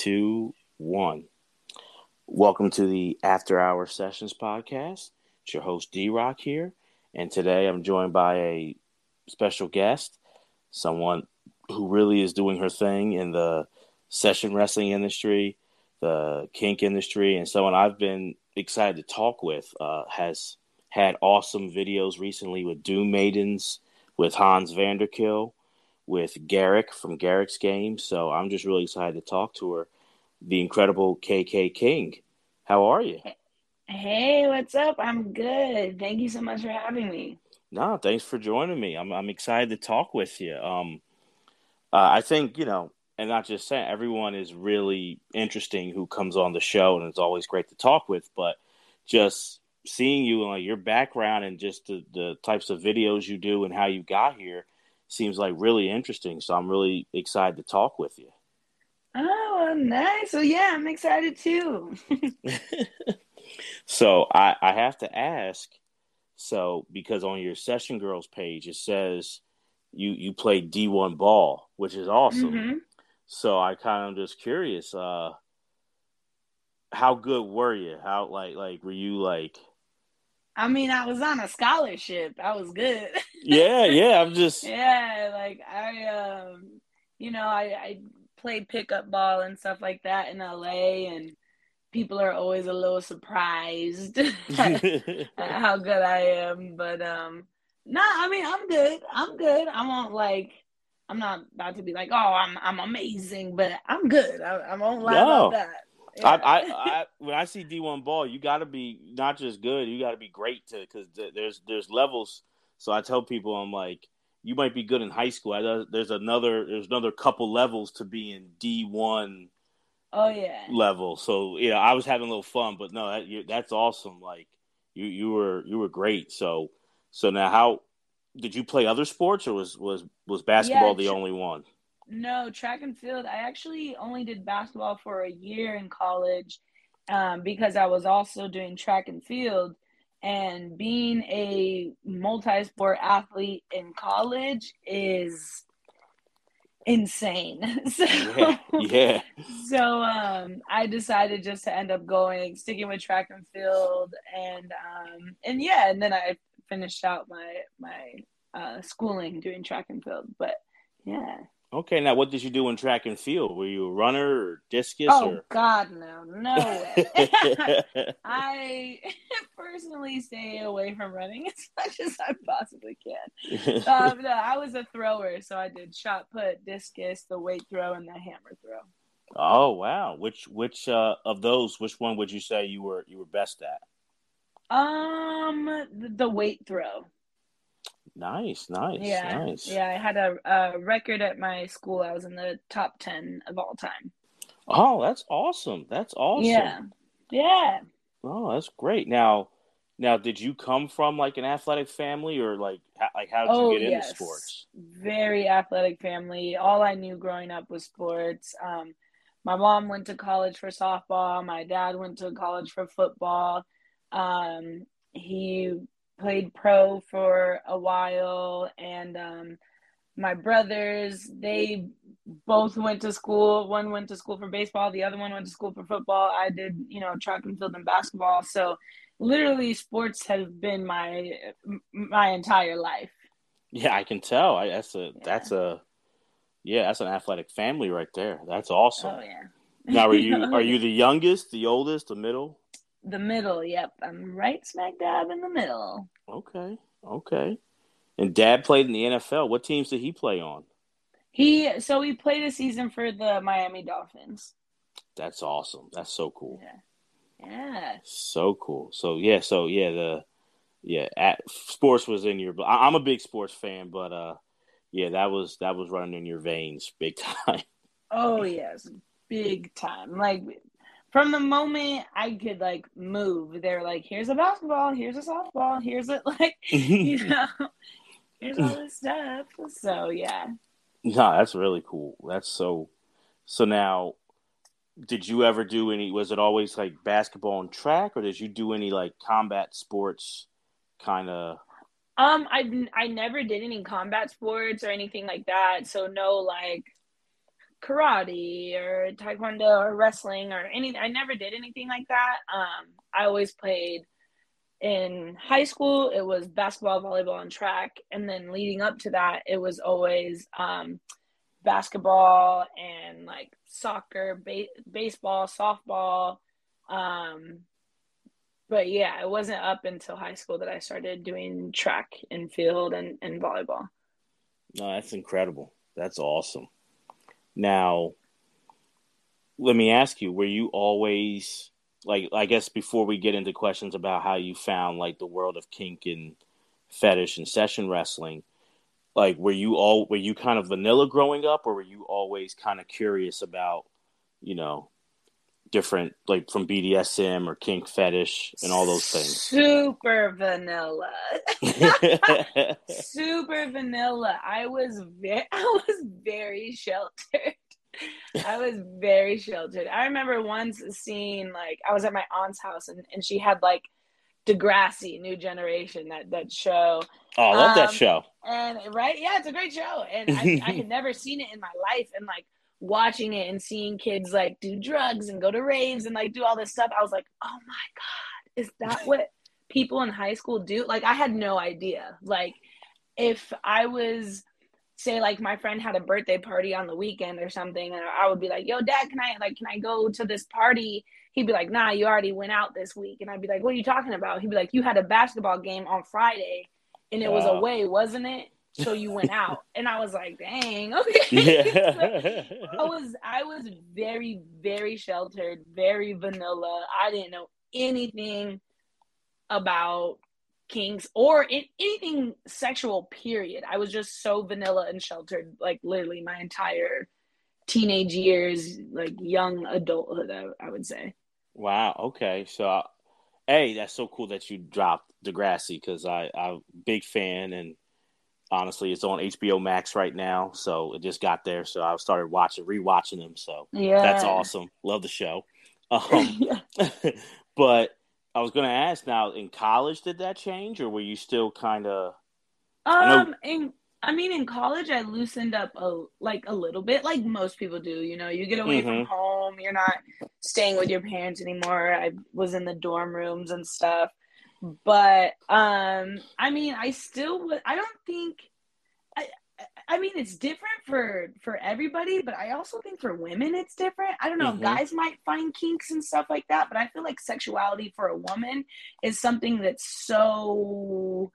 two, one. Welcome to the After Hour Sessions podcast. It's your host D Rock here, and today I'm joined by a special guest, someone who really is doing her thing in the session wrestling industry, the kink industry, and someone I've been excited to talk with. Uh, has had awesome videos recently with Doom Maidens, with Hans Vanderkill, with Garrick from Garrick's Game. So I'm just really excited to talk to her. The incredible KK King. How are you? Hey, what's up? I'm good. Thank you so much for having me. No, thanks for joining me. I'm I'm excited to talk with you. Um, uh, I think you know, and not just saying everyone is really interesting who comes on the show, and it's always great to talk with. But just seeing you and like your background and just the, the types of videos you do and how you got here seems like really interesting. So I'm really excited to talk with you. Oh, nice. So yeah, I'm excited too. so I, I have to ask, so because on your session girls page it says you you play D one ball, which is awesome. Mm-hmm. So I kind of just curious, uh how good were you? How like like were you like I mean, I was on a scholarship. I was good. yeah, yeah. I'm just yeah, like I, um, you know, I, I played pickup ball and stuff like that in LA, and people are always a little surprised at how good I am. But um, no, I mean, I'm good. I'm good. I won't like. I'm not about to be like, oh, I'm I'm amazing, but I'm good. I, I won't lie no. about that. Yeah. I, I, I, when I see D one ball, you got to be not just good, you got to be great to because there's there's levels. So I tell people, I'm like, you might be good in high school. I, there's another there's another couple levels to be in D one. Oh yeah. Level. So yeah, I was having a little fun, but no, that, that's awesome. Like you you were you were great. So so now how did you play other sports or was was was basketball yeah, the only one? No, track and field. I actually only did basketball for a year in college um, because I was also doing track and field. And being a multi sport athlete in college is insane. So, yeah, yeah. So um, I decided just to end up going, sticking with track and field, and um, and yeah, and then I finished out my my uh, schooling doing track and field. But yeah. Okay, now what did you do in track and field? Were you a runner or discus? Oh or... God, no, no way. I personally stay away from running as much as I possibly can. um, no, I was a thrower, so I did shot put, discus, the weight throw, and the hammer throw. Oh wow! Which which uh, of those? Which one would you say you were you were best at? Um, the, the weight throw. Nice, nice, yeah, nice. Yeah, I had a, a record at my school. I was in the top ten of all time. Oh, that's awesome! That's awesome. Yeah, yeah. Oh, that's great. Now, now, did you come from like an athletic family, or like, how, like how did oh, you get yes. into sports? Very athletic family. All I knew growing up was sports. Um, my mom went to college for softball. My dad went to college for football. Um, he played pro for a while and um, my brothers they both went to school. One went to school for baseball the other one went to school for football. I did you know track and field and basketball. So literally sports has been my my entire life. Yeah i can tell. I, that's a yeah. that's a yeah that's an athletic family right there. That's awesome. Oh yeah. Now are you are you the youngest the oldest the middle the middle, yep. I'm right smack dab in the middle. Okay. Okay. And dad played in the NFL. What teams did he play on? He so he played a season for the Miami Dolphins. That's awesome. That's so cool. Yeah. Yeah. So cool. So yeah, so yeah, the yeah, at, sports was in your I'm a big sports fan, but uh yeah, that was that was running in your veins big time. Oh yes, big time. Like from the moment I could like move, they're like, here's a basketball, here's a softball, here's it like you know, here's all this stuff. So yeah. No, that's really cool. That's so. So now, did you ever do any? Was it always like basketball and track, or did you do any like combat sports, kind of? Um, I I never did any combat sports or anything like that. So no like karate or taekwondo or wrestling or anything. I never did anything like that. Um, I always played in high school. It was basketball, volleyball, and track, and then leading up to that, it was always um, basketball and like soccer, ba- baseball, softball. Um, but yeah, it wasn't up until high school that I started doing track and field and, and volleyball. No, that's incredible. That's awesome. Now, let me ask you: Were you always like? I guess before we get into questions about how you found like the world of kink and fetish and session wrestling, like were you all were you kind of vanilla growing up, or were you always kind of curious about, you know, different like from BDSM or kink fetish and all those things? Super vanilla. Super vanilla. I was very I was very sheltered. I was very sheltered. I remember once seeing like I was at my aunt's house and, and she had like Degrassi, New Generation, that that show. Oh, I love um, that show. And right, yeah, it's a great show. And I, I had never seen it in my life. And like watching it and seeing kids like do drugs and go to raves and like do all this stuff, I was like, oh my God, is that what people in high school do? Like, I had no idea. Like, if I was, say, like my friend had a birthday party on the weekend or something, and I would be like, yo, dad, can I, like, can I go to this party? He'd be like, nah, you already went out this week. And I'd be like, what are you talking about? He'd be like, you had a basketball game on Friday and it wow. was away, wasn't it? So you went out. And i was like dang okay. Yeah. i was i was very very sheltered very vanilla. I didn't know anything about kinks or in, anything sexual period. I was just so vanilla and sheltered like literally my entire teenage years like young adulthood i, I would say. Wow okay. So hey that's so cool that you dropped degrassi because i i'm a big fan and honestly. It's on HBO Max right now, so it just got there. So I started watching, rewatching them. So yeah, that's awesome. Love the show. Um, but I was going to ask now, in college, did that change, or were you still kind of? Um, I, in, I mean, in college, I loosened up a like a little bit, like most people do. You know, you get away mm-hmm. from home, you're not staying with your parents anymore. I was in the dorm rooms and stuff but um i mean i still would i don't think i i mean it's different for for everybody but i also think for women it's different i don't know mm-hmm. guys might find kinks and stuff like that but i feel like sexuality for a woman is something that's so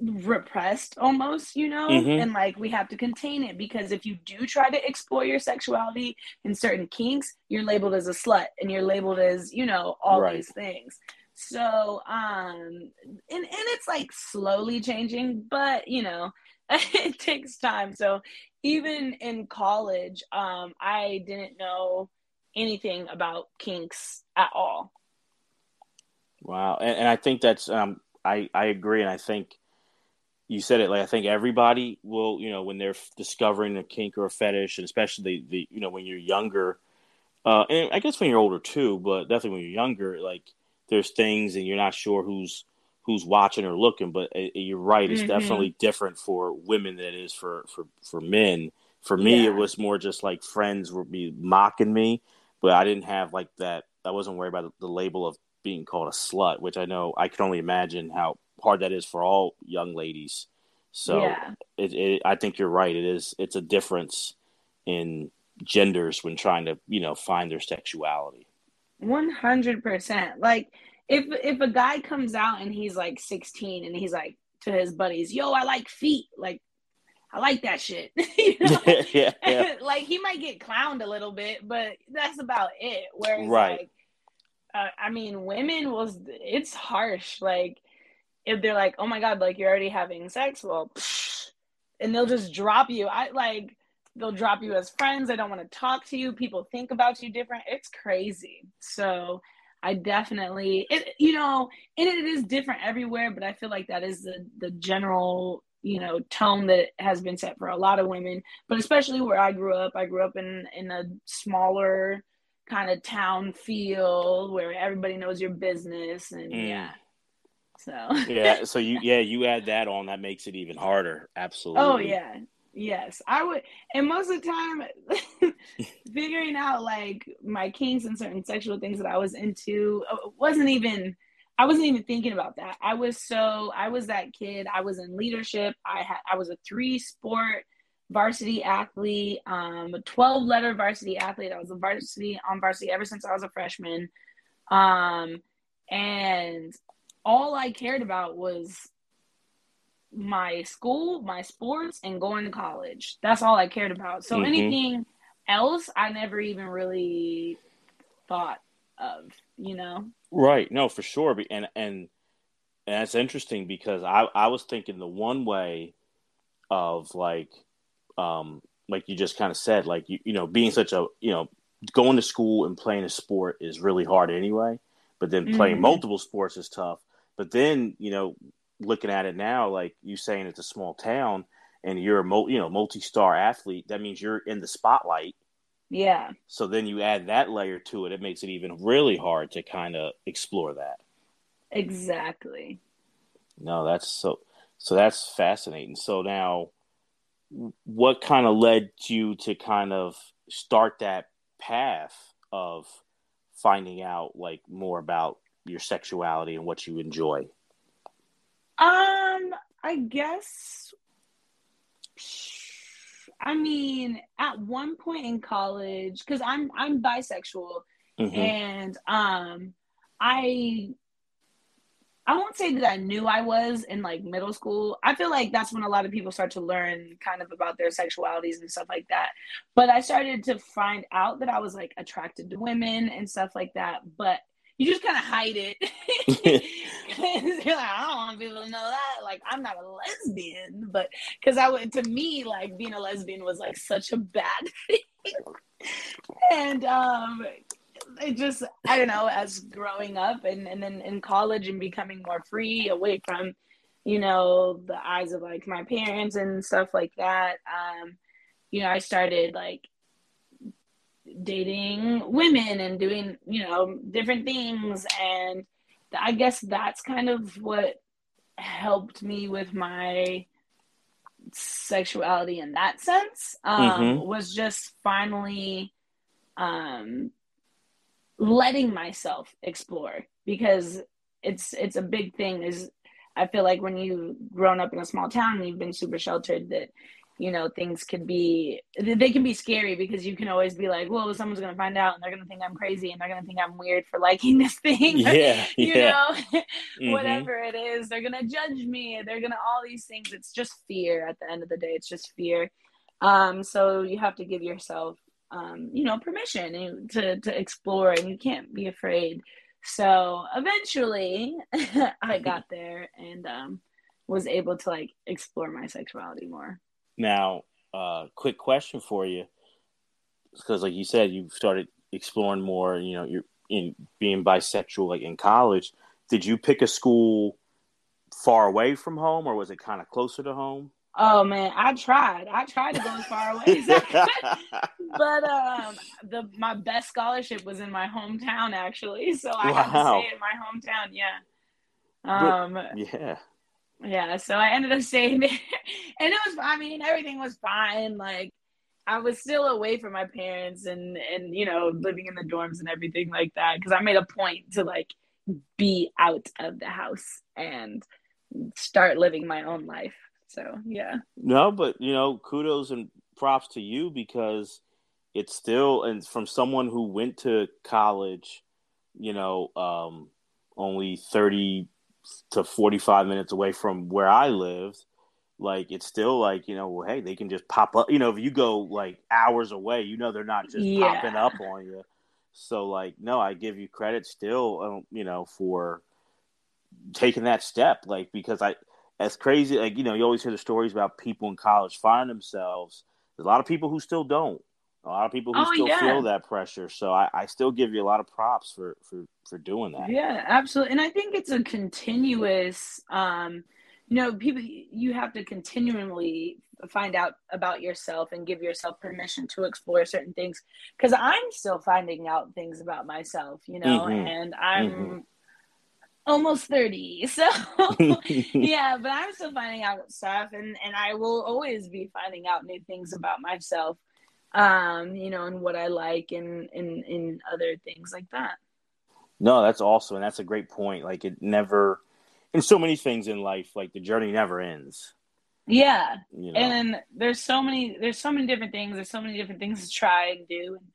repressed almost you know mm-hmm. and like we have to contain it because if you do try to explore your sexuality in certain kinks you're labeled as a slut and you're labeled as you know all right. these things so, um, and, and it's like slowly changing, but you know, it takes time. So, even in college, um, I didn't know anything about kinks at all. Wow. And, and I think that's, um, I, I agree. And I think you said it like, I think everybody will, you know, when they're discovering a kink or a fetish, and especially the, the you know, when you're younger, uh, and I guess when you're older too, but definitely when you're younger, like, there's things and you're not sure who's who's watching or looking. But uh, you're right; it's mm-hmm. definitely different for women than it is for for for men. For me, yeah. it was more just like friends would be mocking me, but I didn't have like that. I wasn't worried about the label of being called a slut, which I know I can only imagine how hard that is for all young ladies. So yeah. it, it, I think you're right. It is. It's a difference in genders when trying to you know find their sexuality. One hundred percent. Like if if a guy comes out and he's like sixteen and he's like to his buddies, "Yo, I like feet," like I like that shit. you yeah, yeah. like he might get clowned a little bit, but that's about it. Whereas right. like uh, I mean, women was it's harsh. Like if they're like, "Oh my god, like you're already having sex," well, psh, and they'll just drop you. I like they'll drop you as friends. They don't want to talk to you. People think about you different. It's crazy. So I definitely, it, you know, and it is different everywhere, but I feel like that is the the general, you know, tone that has been set for a lot of women. But especially where I grew up, I grew up in in a smaller kind of town feel where everybody knows your business, and mm. yeah. So yeah, so you yeah you add that on, that makes it even harder. Absolutely. Oh yeah, Yes, I would, and most of the time, figuring out like my kinks and certain sexual things that I was into uh, wasn't even. I wasn't even thinking about that. I was so I was that kid. I was in leadership. I had I was a three sport varsity athlete, um, a 12 letter varsity athlete. I was a varsity on varsity ever since I was a freshman. Um, and all I cared about was my school, my sports, and going to college. That's all I cared about. So mm-hmm. anything else, I never even really thought of. You know? Right. No, for sure. And and and that's interesting because I I was thinking the one way of like um like you just kind of said like you you know being such a you know going to school and playing a sport is really hard anyway but then playing mm-hmm. multiple sports is tough but then you know looking at it now, like you saying it's a small town and you're a you know multi-star athlete, that means you're in the spotlight. Yeah. So then you add that layer to it, it makes it even really hard to kind of explore that. Exactly. No, that's so so that's fascinating. So now what kind of led you to kind of start that path of finding out like more about your sexuality and what you enjoy? Um, I guess. I mean, at one point in college, because I'm I'm bisexual, mm-hmm. and um, I I won't say that I knew I was in like middle school. I feel like that's when a lot of people start to learn kind of about their sexualities and stuff like that. But I started to find out that I was like attracted to women and stuff like that. But you just kind of hide it. You're like, I don't want people to know that. Like, I'm not a lesbian, but because I would, to me, like being a lesbian was like such a bad thing. and um, it just, I don't know, as growing up and, and then in college and becoming more free away from, you know, the eyes of like my parents and stuff like that. Um, you know, I started like dating women and doing you know different things and i guess that's kind of what helped me with my sexuality in that sense um, mm-hmm. was just finally um, letting myself explore because it's it's a big thing is i feel like when you've grown up in a small town and you've been super sheltered that you know things can be they can be scary because you can always be like well someone's gonna find out and they're gonna think i'm crazy and they're gonna think i'm weird for liking this thing. Yeah you yeah. know? Mm-hmm. whatever it is they're gonna judge me they're gonna all these things it's just fear at the end of the day it's just fear. Um so you have to give yourself um you know permission to to explore and you can't be afraid. So eventually i got there and um was able to like explore my sexuality more now, uh, quick question for you, because like you said, you started exploring more. You know, you're in being bisexual, like in college. Did you pick a school far away from home, or was it kind of closer to home? Oh man, I tried. I tried to go as far away as I could, but um, the my best scholarship was in my hometown actually, so I wow. had to stay in my hometown. Yeah. Um, but, yeah yeah so i ended up staying there. And it was i mean everything was fine. Like i was still away from my parents and and you know living in the dorms and everything like that because i made a point to like be out of the house and start living my own life. So yeah. No but you know kudos and props to you because it's still and from someone who went to college you know um only 30 to 45 minutes away from where I lived, like it's still like, you know, well, hey, they can just pop up. You know, if you go like hours away, you know, they're not just yeah. popping up on you. So, like, no, I give you credit still, um, you know, for taking that step. Like, because I, as crazy, like, you know, you always hear the stories about people in college finding themselves. There's a lot of people who still don't. A lot of people who oh, still yeah. feel that pressure. So I, I still give you a lot of props for, for for doing that. Yeah, absolutely. And I think it's a continuous um you know, people you have to continually find out about yourself and give yourself permission to explore certain things because I'm still finding out things about myself, you know, mm-hmm. and I'm mm-hmm. almost 30 so yeah but i'm still finding out stuff and and i will always be finding out new things about myself um you know and what i like and and in other things like that no that's awesome and that's a great point like it never in so many things in life like the journey never ends yeah you know? and there's so many there's so many different things there's so many different things to try and do and,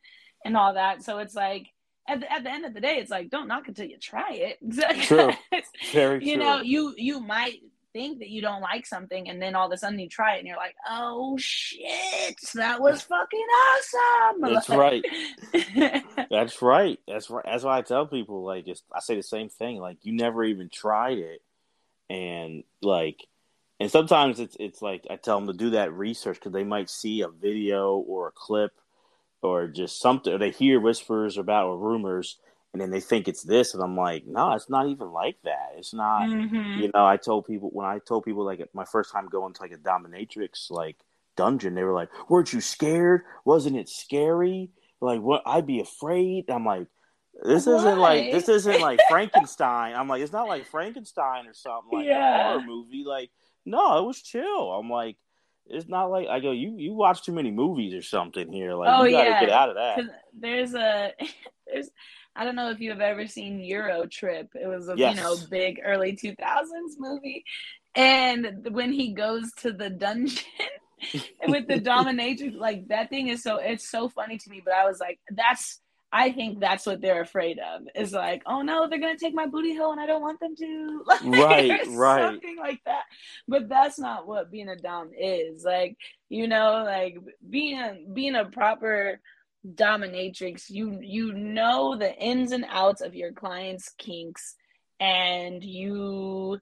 and all that so it's like at the, at the end of the day, it's like don't knock until you try it. True. Very you true. know, you you might think that you don't like something, and then all of a sudden you try it, and you're like, oh shit, that was fucking awesome. That's right. That's right. That's right. That's why I tell people like it's, I say the same thing. Like you never even tried it, and like. And sometimes it's it's like I tell them to do that research because they might see a video or a clip or just something, or they hear whispers about or rumors, and then they think it's this, and I'm like, no, it's not even like that. It's not. Mm-hmm. You know, I told people when I told people like my first time going to like a dominatrix like dungeon, they were like, "Weren't you scared? Wasn't it scary? Like, what? I'd be afraid." I'm like. This Why? isn't like this isn't like Frankenstein. I'm like it's not like Frankenstein or something like yeah. a horror movie. Like no, it was chill. I'm like it's not like I go. You you watch too many movies or something here. Like oh, you gotta yeah. get out of that. There's a there's I don't know if you have ever seen Euro Trip. It was a yes. you know big early two thousands movie, and when he goes to the dungeon. with the dominatrix, like that thing is so it's so funny to me. But I was like, that's I think that's what they're afraid of. Is like, oh no, they're gonna take my booty hole, and I don't want them to. Like, right, right, something like that. But that's not what being a dom is. Like, you know, like being being a proper dominatrix, you you know the ins and outs of your client's kinks, and you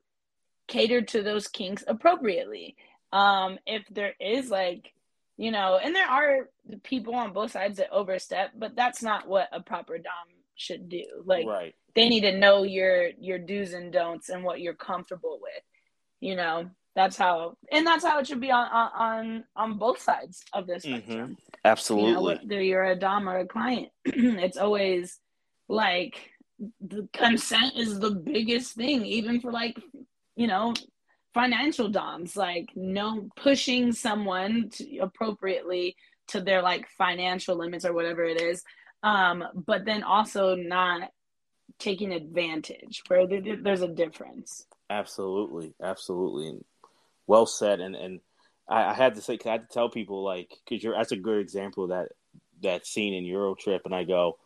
cater to those kinks appropriately. Um, if there is like you know, and there are people on both sides that overstep, but that's not what a proper dom should do. Like right. they need to know your your do's and don'ts and what you're comfortable with. You know, that's how, and that's how it should be on on on both sides of this mm-hmm. spectrum. Mm-hmm. Absolutely. You know, whether you're a dom or a client, it's always like the consent is the biggest thing, even for like you know financial doms like no pushing someone to, appropriately to their like financial limits or whatever it is um but then also not taking advantage where there's a difference absolutely absolutely well said and and i, I had to say cause i had to tell people like because you're that's a good example of that that scene in euro trip and i go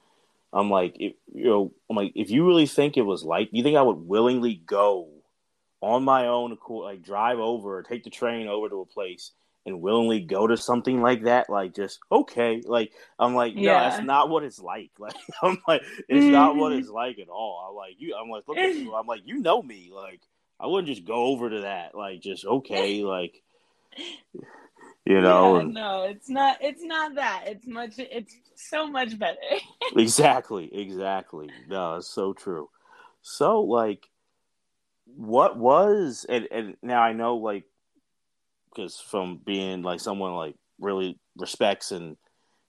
i'm like if, you know i'm like if you really think it was like you think i would willingly go on my own, like drive over, take the train over to a place and willingly go to something like that, like just okay, like I'm like, yeah, no, that's not what it's like. Like I'm like, it's mm-hmm. not what mm-hmm. it's like at all. I'm like, you, I'm like, look at you. I'm like, you know me. Like I wouldn't just go over to that. Like just okay, like you know. Yeah, no, it's not. It's not that. It's much. It's so much better. exactly. Exactly. No, it's so true. So like what was and, and now I know like because from being like someone like really respects and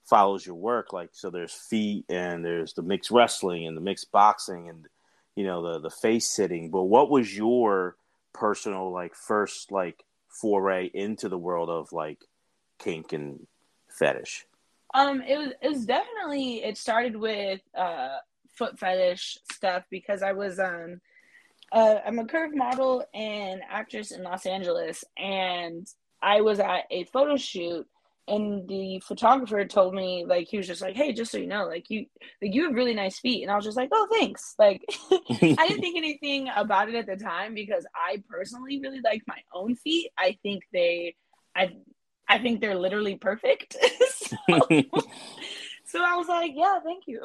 follows your work like so there's feet and there's the mixed wrestling and the mixed boxing and you know the the face sitting but what was your personal like first like foray into the world of like kink and fetish? Um it was it was definitely it started with uh foot fetish stuff because i was um uh, I'm a curve model and actress in Los Angeles, and I was at a photo shoot, and the photographer told me like he was just like, "Hey, just so you know, like you like you have really nice feet," and I was just like, "Oh, thanks." Like I didn't think anything about it at the time because I personally really like my own feet. I think they, I, I think they're literally perfect. so, so I was like, yeah, thank you.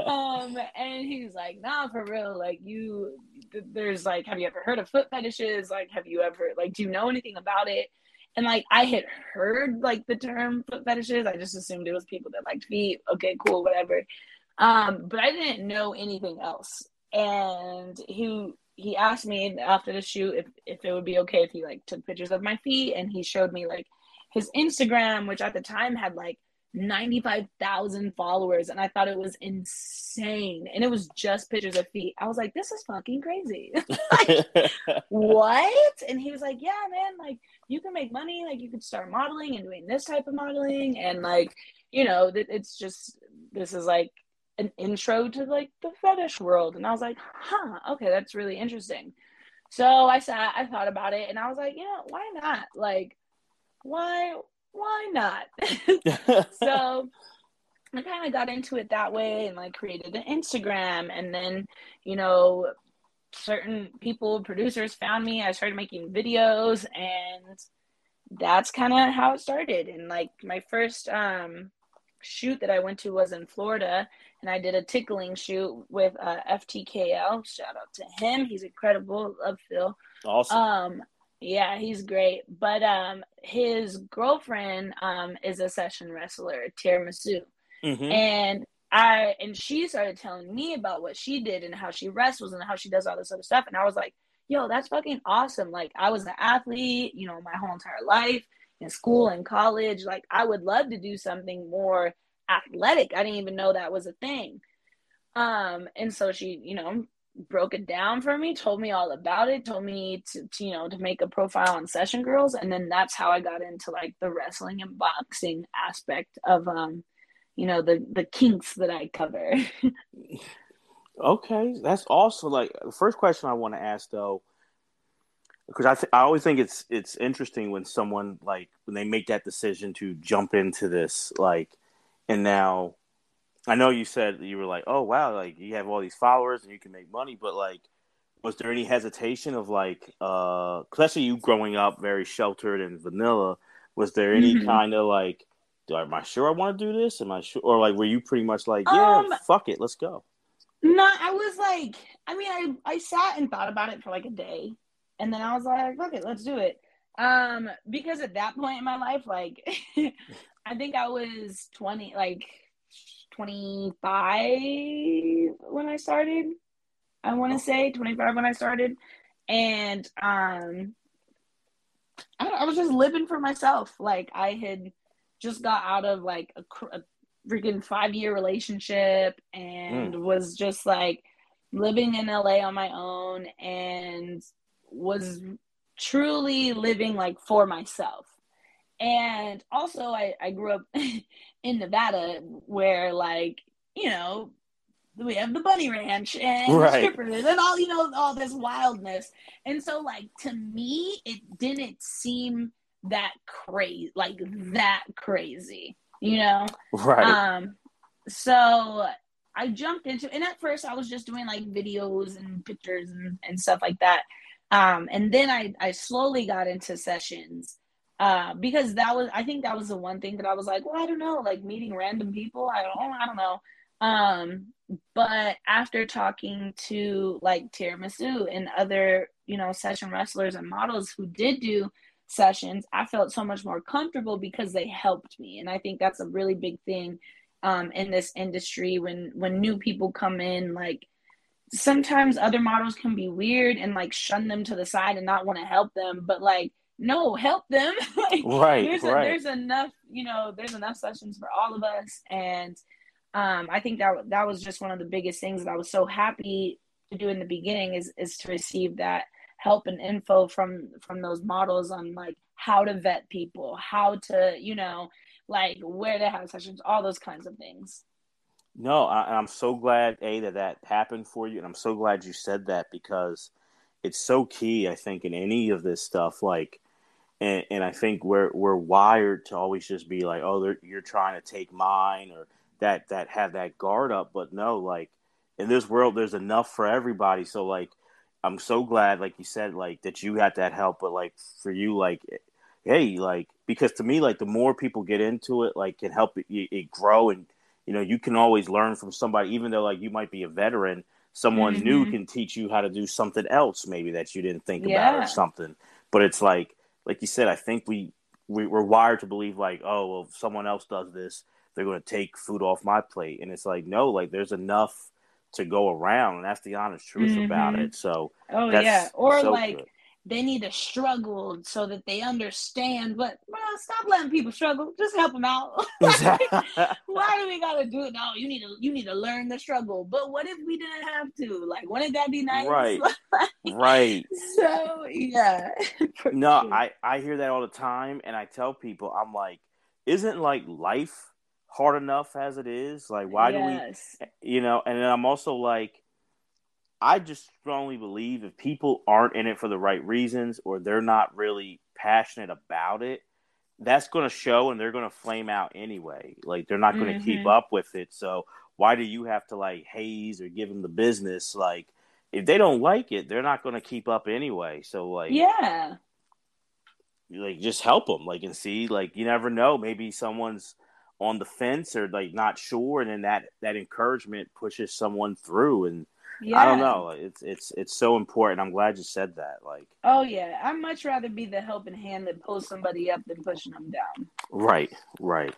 um, and he was like, nah, for real. Like you, there's like, have you ever heard of foot fetishes? Like, have you ever, like, do you know anything about it? And like, I had heard like the term foot fetishes. I just assumed it was people that liked feet. Okay, cool, whatever. Um, but I didn't know anything else. And he, he asked me after the shoot if, if it would be okay if he like took pictures of my feet and he showed me like his Instagram, which at the time had like 95,000 followers and I thought it was insane. And it was just pictures of feet. I was like, this is fucking crazy. like, what? And he was like, yeah, man, like you can make money. Like you could start modeling and doing this type of modeling. And like, you know, it's just, this is like an intro to like the fetish world. And I was like, huh, okay, that's really interesting. So I sat, I thought about it and I was like, you know, why not? Like, why why not? so I kind of got into it that way and like created an Instagram and then, you know, certain people, producers found me. I started making videos and that's kind of how it started. And like my first um shoot that I went to was in Florida and I did a tickling shoot with uh, FTKL. Shout out to him. He's incredible. Love Phil. Awesome. Um yeah, he's great. But um his girlfriend um is a session wrestler, Tiramisu. Mm-hmm. And I and she started telling me about what she did and how she wrestles and how she does all this other stuff. And I was like, yo, that's fucking awesome. Like I was an athlete, you know, my whole entire life in school and college. Like I would love to do something more athletic. I didn't even know that was a thing. Um, and so she, you know, broke it down for me, told me all about it, told me to, to, you know to make a profile on Session Girls, and then that's how I got into like the wrestling and boxing aspect of um you know the the kinks that I cover. okay, that's also like the first question I want to ask though, because I th- I always think it's it's interesting when someone like when they make that decision to jump into this like, and now I know you said you were like, oh wow, like you have all these followers and you can make money, but like, was there any hesitation of like, uh, especially you growing up very sheltered and vanilla? Was there any mm-hmm. kind of like, am I sure I want to do this? Am I sure, or like, were you pretty much like, yeah, um, fuck it, let's go? No, I was like, I mean, I I sat and thought about it for like a day, and then I was like, fuck it, let's do it. Um, because at that point in my life, like, I think I was twenty, like 25 when I started. I want to say 25 when I started. And um I, I, was just living for myself. Like I had just got out of like a, a freaking 5-year relationship and mm. was just like living in LA on my own and was truly living like for myself. And also, I, I grew up in Nevada where, like, you know, we have the bunny ranch and right. strippers and all, you know, all this wildness. And so, like, to me, it didn't seem that crazy, like that crazy, you know? Right. Um, so I jumped into, and at first I was just doing like videos and pictures and, and stuff like that. Um, and then I, I slowly got into sessions uh, because that was I think that was the one thing that I was like, well, I don't know, like meeting random people, I don't I don't know. Um, but after talking to like Tiramisu and other, you know, session wrestlers and models who did do sessions, I felt so much more comfortable because they helped me. And I think that's a really big thing um, in this industry when when new people come in, like sometimes other models can be weird and like shun them to the side and not want to help them, but like no help them. Like, right there's, right. A, there's enough you know there's enough sessions for all of us. And um, i think that that was just one of the biggest things that i was so happy to do in the beginning is is to receive that help and info from from those models on like how to vet people how to you know like where to have sessions all those kinds of things. No I, i'm so glad a that that happened for you and i'm so glad you said that because it's so key i think in any of this stuff like and, and I think we're we're wired to always just be like, oh, you're trying to take mine or that that have that guard up. But no, like in this world, there's enough for everybody. So like, I'm so glad, like you said, like that you got that help. But like for you, like, hey, like because to me, like the more people get into it, like can help it, it grow, and you know, you can always learn from somebody, even though like you might be a veteran. Someone mm-hmm. new can teach you how to do something else, maybe that you didn't think yeah. about or something. But it's like like you said, I think we, we we're wired to believe like, oh, well, if someone else does this, they're going to take food off my plate, and it's like, no, like there's enough to go around, and that's the honest truth mm-hmm. about it. So, oh yeah, or so like. Good. They need to struggle so that they understand. But bro, stop letting people struggle. Just help them out. why do we gotta do it? No, you need to you need to learn the struggle. But what if we didn't have to? Like, wouldn't that be nice? Right. right. So yeah. no, sure. I I hear that all the time, and I tell people, I'm like, isn't like life hard enough as it is? Like, why yes. do we? You know, and then I'm also like I just strongly believe if people aren't in it for the right reasons or they're not really passionate about it, that's going to show and they're going to flame out anyway. Like they're not going to mm-hmm. keep up with it. So why do you have to like haze or give them the business? Like if they don't like it, they're not going to keep up anyway. So like yeah, like just help them. Like and see, like you never know. Maybe someone's on the fence or like not sure, and then that that encouragement pushes someone through and yeah. I don't know. It's it's it's so important. I'm glad you said that. Like, oh yeah, I'd much rather be the helping hand that pulls somebody up than pushing them down. Right, right,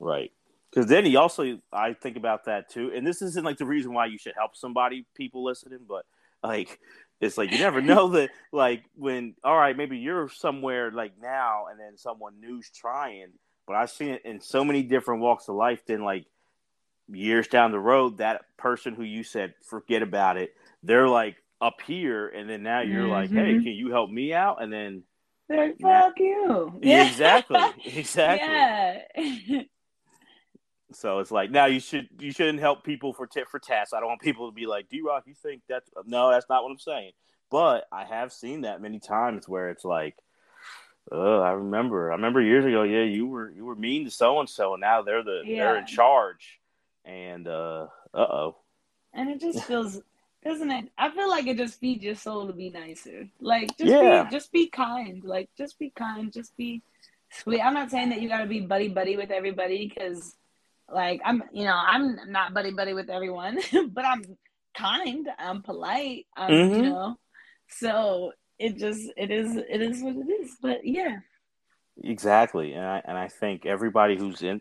right. Because then he also, I think about that too. And this isn't like the reason why you should help somebody, people listening, but like, it's like you never know that, like, when, all right, maybe you're somewhere like now and then someone new's trying, but I've seen it in so many different walks of life. Then, like, years down the road, that person who you said forget about it, they're like up here, and then now you're mm-hmm. like, hey, can you help me out? And then they're like, fuck you. Yeah, exactly, exactly. Yeah. so it's like now you should you shouldn't help people for tit for tat. I don't want people to be like, D Rock, you think that's no, that's not what I'm saying. But I have seen that many times where it's like, uh, I remember. I remember years ago. Yeah, you were you were mean to so and so, and now they're the yeah. they're in charge and uh oh. And it just feels doesn't it? I feel like it just feeds your soul to be nicer. Like just yeah. be just be kind. Like just be kind. Just be sweet. I'm not saying that you gotta be buddy buddy with everybody because like I'm you know, I'm not buddy buddy with everyone, but I'm kind, I'm polite, I'm mm-hmm. you know. So it just it is it is what it is. But yeah. Exactly. And I and I think everybody who's in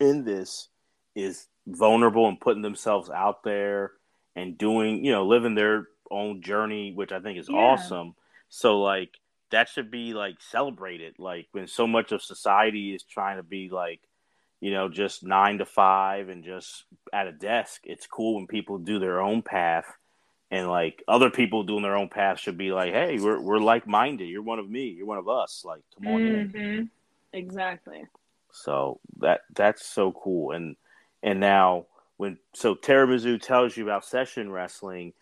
in this is vulnerable and putting themselves out there and doing, you know, living their own journey, which I think is yeah. awesome. So like that should be like celebrated. Like when so much of society is trying to be like, you know, just nine to five and just at a desk. It's cool when people do their own path and like other people doing their own path should be like, hey, we're we're like minded. You're one of me. You're one of us. Like, come on mm-hmm. Exactly. So that that's so cool. And and now, when so Tiramisu tells you about session wrestling,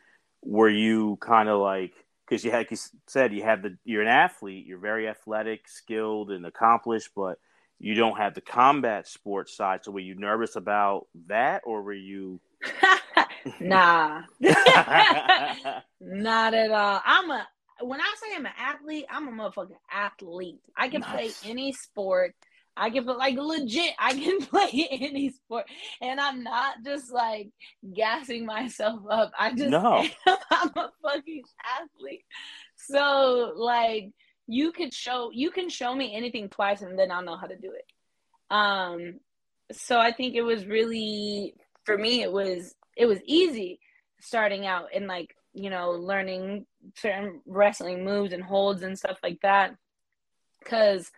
were you kind of like because you had like you said you have the you're an athlete, you're very athletic, skilled, and accomplished, but you don't have the combat sports side. So were you nervous about that, or were you? nah, not at all. I'm a when I say I'm an athlete, I'm a motherfucking athlete. I can nice. play any sport. I can play like legit. I can play any sport, and I'm not just like gassing myself up. I just no. I'm a fucking athlete. So like you could show you can show me anything twice, and then I'll know how to do it. Um, so I think it was really for me. It was it was easy starting out and like you know learning certain wrestling moves and holds and stuff like that because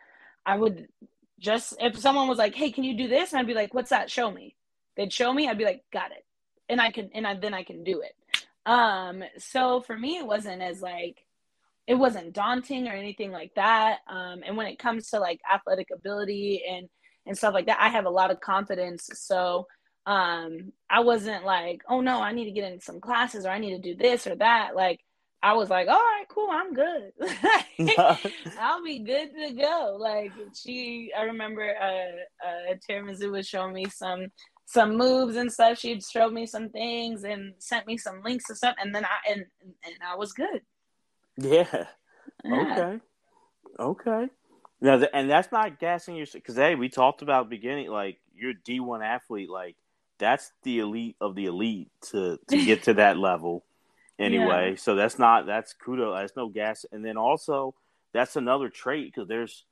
I would just if someone was like, "Hey, can you do this?" and I'd be like, "What's that? Show me." They'd show me. I'd be like, "Got it," and I can and I, then I can do it. Um, so for me, it wasn't as like it wasn't daunting or anything like that. Um, and when it comes to like athletic ability and and stuff like that, I have a lot of confidence. So um, I wasn't like, "Oh no, I need to get in some classes or I need to do this or that." Like I was like, all right, cool, I'm good. I'll be good to go. Like she, I remember uh, uh, Tiramisu was showing me some some moves and stuff. She'd show me some things and sent me some links and stuff, and then I and and I was good. Yeah. yeah. Okay. Okay. Now, and that's not gassing your because hey, we talked about beginning like you're D one athlete, like that's the elite of the elite to to get to that level anyway. Yeah. So that's not that's kudo. That's no gas. And then also that's another trait because there's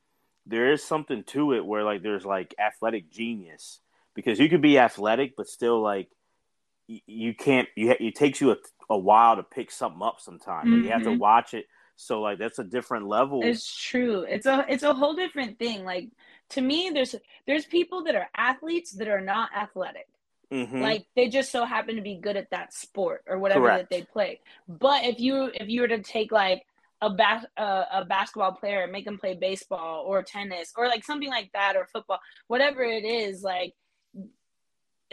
there is something to it where like there's like athletic genius because you could be athletic but still like you, you can't you it takes you a, a while to pick something up sometimes mm-hmm. you have to mm-hmm. watch it So like that's a different level. It's true. It's a it's a whole different thing. Like to me, there's there's people that are athletes that are not athletic. Mm-hmm. Like they just so happen to be good at that sport or whatever Correct. that they play. But if you if you were to take like a bas- uh, a basketball player and make them play baseball or tennis or like something like that or football, whatever it is, like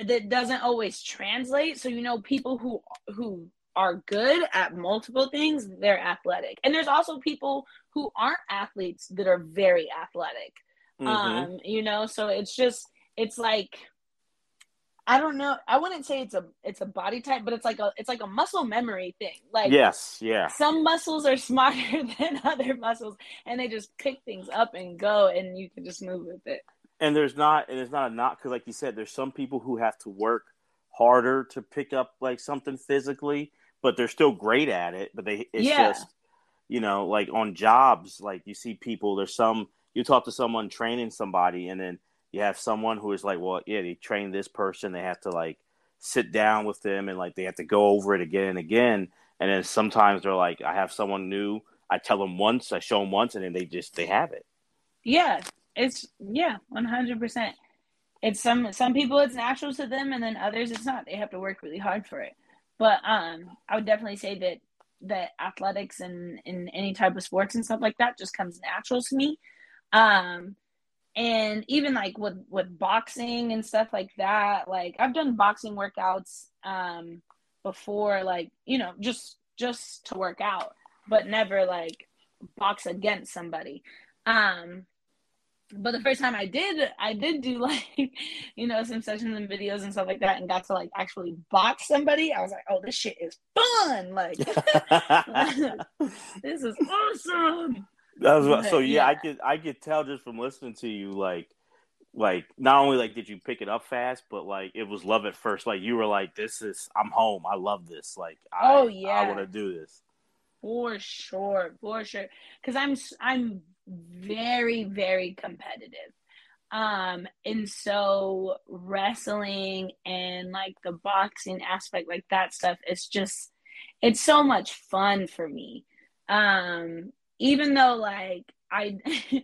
that doesn't always translate. So you know, people who who are good at multiple things, they're athletic, and there's also people who aren't athletes that are very athletic. Mm-hmm. Um, you know, so it's just it's like I don't know. I wouldn't say it's a it's a body type, but it's like a it's like a muscle memory thing. Like yes, yeah. Some muscles are smarter than other muscles, and they just pick things up and go, and you can just move with it. And there's not and it's not a not because, like you said, there's some people who have to work harder to pick up like something physically, but they're still great at it. But they it's yeah. just you know like on jobs, like you see people. There's some you talk to someone training somebody, and then you have someone who is like, well, yeah, they train this person. They have to like sit down with them and like they have to go over it again and again. And then sometimes they're like, I have someone new. I tell them once, I show them once, and then they just they have it. Yeah, it's yeah, one hundred percent. It's some some people it's natural to them, and then others it's not. They have to work really hard for it. But um, I would definitely say that that athletics and in any type of sports and stuff like that just comes natural to me. Um, and even like with with boxing and stuff like that like i've done boxing workouts um before like you know just just to work out but never like box against somebody. Um but the first time i did i did do like you know some sessions and videos and stuff like that and got to like actually box somebody. I was like oh this shit is fun like this is awesome that was what, so yeah, yeah, I could I could tell just from listening to you like like not only like did you pick it up fast, but like it was love at first. Like you were like, "This is I'm home. I love this. Like, I, oh yeah, I want to do this." For sure, for sure. Because I'm I'm very very competitive, um, and so wrestling and like the boxing aspect, like that stuff, it's just it's so much fun for me. Um, even though like I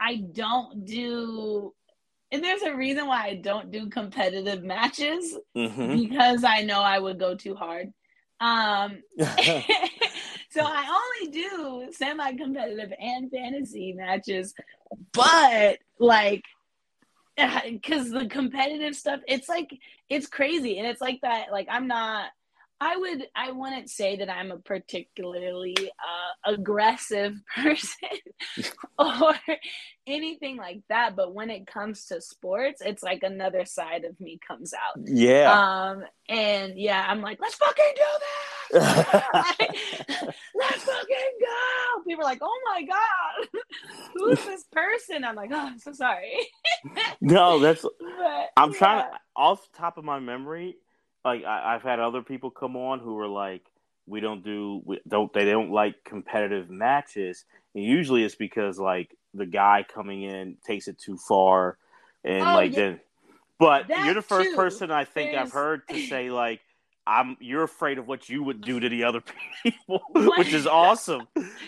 I don't do and there's a reason why I don't do competitive matches mm-hmm. because I know I would go too hard. Um so I only do semi-competitive and fantasy matches, but like because the competitive stuff, it's like it's crazy, and it's like that. Like I'm not I would I wouldn't say that I'm a particularly uh, aggressive person or anything like that, but when it comes to sports, it's like another side of me comes out. Yeah. Um and yeah, I'm like, let's fucking do this. let's fucking go. People are like, oh my god, who's this person? I'm like, oh, I'm so sorry. no, that's. But, I'm yeah. trying to off the top of my memory like I, have had other people come on who were like, we don't do we don't they don't like competitive matches, and usually it's because like the guy coming in takes it too far, and oh, like yeah. then. But that you're the first person I think There's... I've heard to say like I'm you're afraid of what you would do to the other people, which is awesome.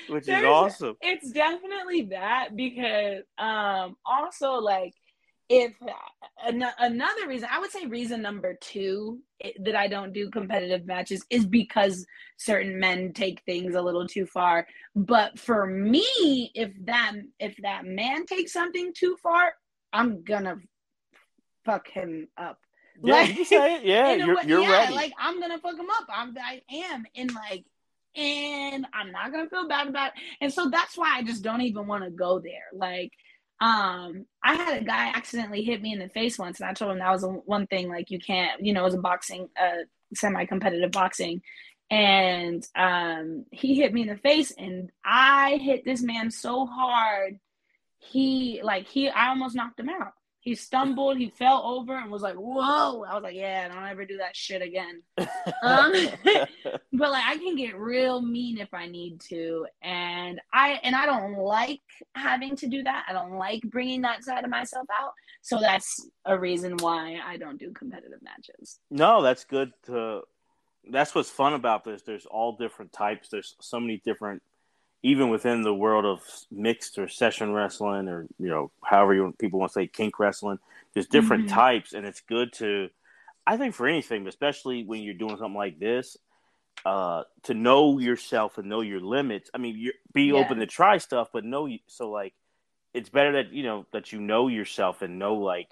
Which There's, is awesome. It's definitely that because um also like if another reason i would say reason number two that i don't do competitive matches is because certain men take things a little too far but for me if that if that man takes something too far i'm gonna fuck him up yeah, like, you say it. Yeah, you're, way, you're yeah, ready. Like I'm gonna fuck him up. I'm I am in like and I'm not gonna feel bad about it. And so that's why I just don't even want to go there. Like um i had a guy accidentally hit me in the face once and i told him that was a, one thing like you can't you know it was a boxing uh semi-competitive boxing. And um he hit me in the face and i hit this man so hard he like he i almost knocked him out he stumbled, he fell over and was like, "Whoa!" I was like, "Yeah, don't ever do that shit again." um, but like, I can get real mean if I need to, and I and I don't like having to do that. I don't like bringing that side of myself out. So that's a reason why I don't do competitive matches. No, that's good to. That's what's fun about this. There's all different types. There's so many different even within the world of mixed or session wrestling, or you know, however you people want to say kink wrestling, there's different Mhm. types, and it's good to, I think, for anything, especially when you're doing something like this, uh, to know yourself and know your limits. I mean, you be Yeah. open to try stuff, but know you. So like, it's better that you know that you know yourself and know like.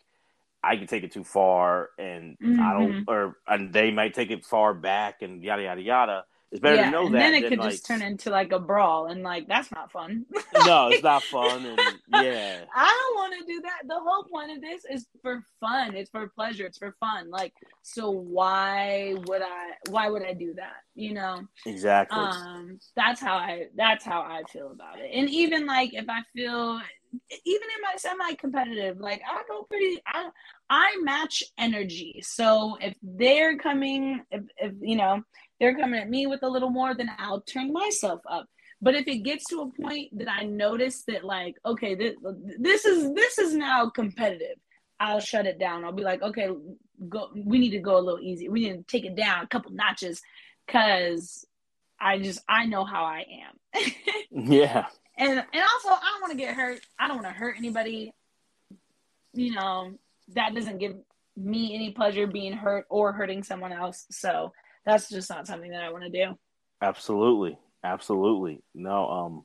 I can take it too far, and I don't, Mhm. or and they might take it far back, and yada yada yada. It's better yeah, to know and that. then it than, could like, just turn into like a brawl, and like that's not fun. no, it's not fun, and yeah, I don't want to do that. The whole point of this is for fun. It's for pleasure. It's for fun. Like, so why would I? Why would I do that? You know. exactly. Um, that's how I. That's how I feel about it. And even like if I feel, even in my semi-competitive, like I go pretty. I I match energy. So if they're coming, if if you know they're coming at me with a little more, then I'll turn myself up. But if it gets to a point that I notice that like, okay, this, this is this is now competitive, I'll shut it down. I'll be like, okay, go. We need to go a little easy. We need to take it down a couple notches, cause I just I know how I am. yeah, and and also I don't want to get hurt. I don't want to hurt anybody. You know that doesn't give me any pleasure being hurt or hurting someone else. So that's just not something that I want to do. absolutely, absolutely. No, um,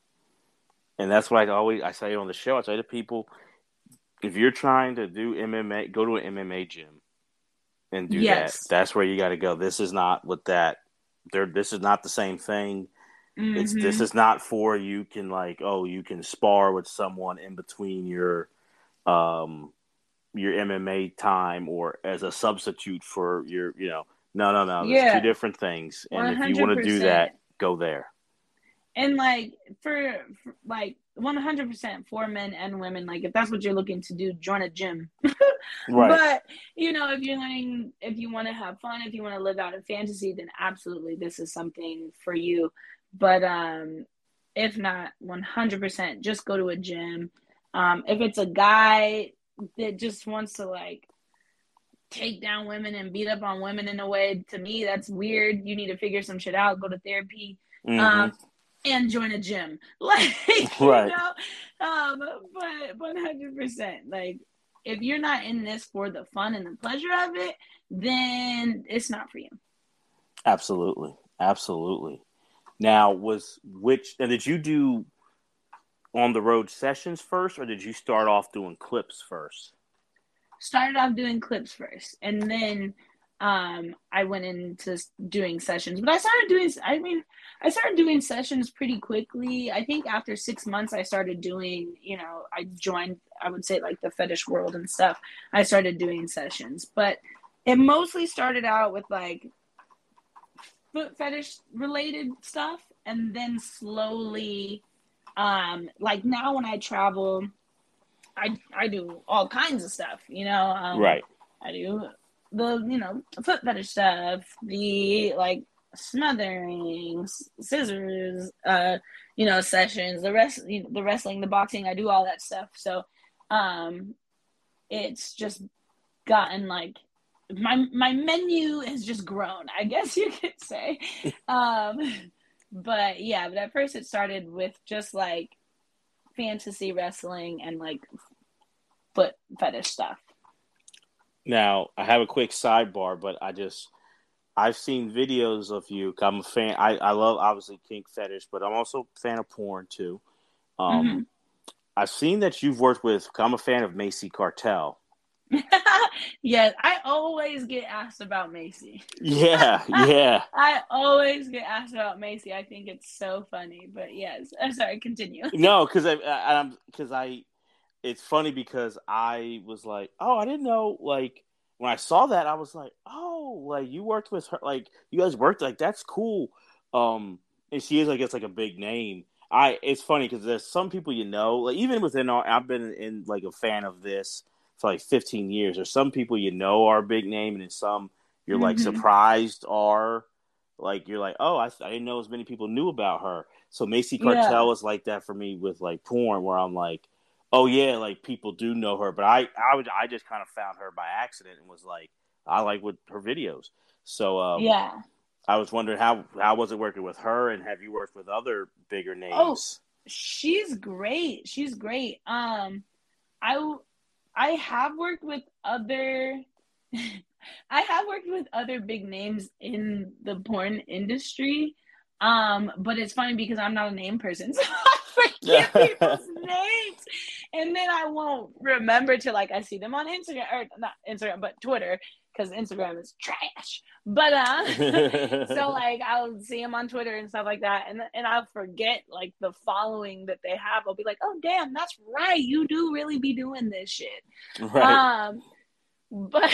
and that's why I always I say on the show. I say to people, if you're trying to do MMA, go to an MMA gym and do Yes. that. That's where you got to go. This is not what that. There, this is not the same thing. It's this Mhm. is not for you can like oh you can spar with someone in between your um your MMA time or as a substitute for your you know no no no. There's Yeah. two different things. And if you want to do that go there. And like for, for like 100% for men and women like if that's what you're looking to do join a gym. Right. But you know if you're learning if you want to have fun if you want to live out a fantasy then absolutely this is something for you. But um if not 100% just go to a gym. Um if it's a guy that just wants to like take down women and beat up on women in a way to me that's weird you need to figure some shit out go to therapy Mhm. um, and join a gym. Like, Right. you know, um, but one hundred percent. Like, if you're not in this for the fun and the pleasure of it, then it's not for you. absolutely absolutely now was which and did you do on the road sessions first or did you start off doing clips first Started off doing clips first, and then um, I went into doing sessions. But I started doing. I mean, I started doing sessions pretty quickly. I think after six months, I started doing. You know, I joined. I would say like the fetish world and stuff. I started doing sessions, but it mostly started out with like foot fetish related stuff, and then slowly, um, like now when I travel, I I do all kinds of stuff. You know, um, right I do the you know foot fetish stuff, the like smothering, scissors, uh, you know, sessions, the rest, the wrestling, the boxing. I do all that stuff. So, um, it's just gotten like my my menu has just grown. I guess you could say. um, but yeah, but at first it started with just like fantasy wrestling and like foot fetish stuff. Now, I have a quick sidebar, but I just I've seen videos of you. I'm a fan. I, I love obviously kink fetish, but I'm also a fan of porn too. Um, Mhm. I've seen that you've worked with. I'm a fan of Macy Cartel. yes, I always get asked about Macy. Yeah, yeah. I always get asked about Macy. I think it's so funny. But yes, I'm sorry. Continue. No, because I, I, I'm because I. It's funny because I was like, oh, I didn't know. Like when I saw that, I was like, oh, like you worked with her. Like you guys worked. Like that's cool. Um, and she is, I guess, like a big name. I. It's funny because there's some people you know, like even within our. I've been in like a fan of this for like 15 years. There's some people you know are a big name, and then some you're like Mhm. surprised are like you're like, oh, I, I didn't know as many people knew about her. So Macy Cartel Yeah. was like that for me with like porn, where I'm like, oh yeah, like people do know her, but I I would I just kind of found her by accident and was like, I like with her videos. So um, Yeah. I was wondering how how was it working with her, and have you worked with other bigger names? Oh, she's great. She's great. Um, I I have worked with other. I have worked with other big names in the porn industry. Um, but it's funny because I'm not a name person, so I forget people's names, and then I won't remember till like I see them on Instagram or not Instagram, but Twitter because Instagram is trash. But uh, so like I'll see them on Twitter and stuff like that, and and I'll forget like the following that they have. I'll be like, oh damn, that's right, you do really be doing this shit. Right. Um, but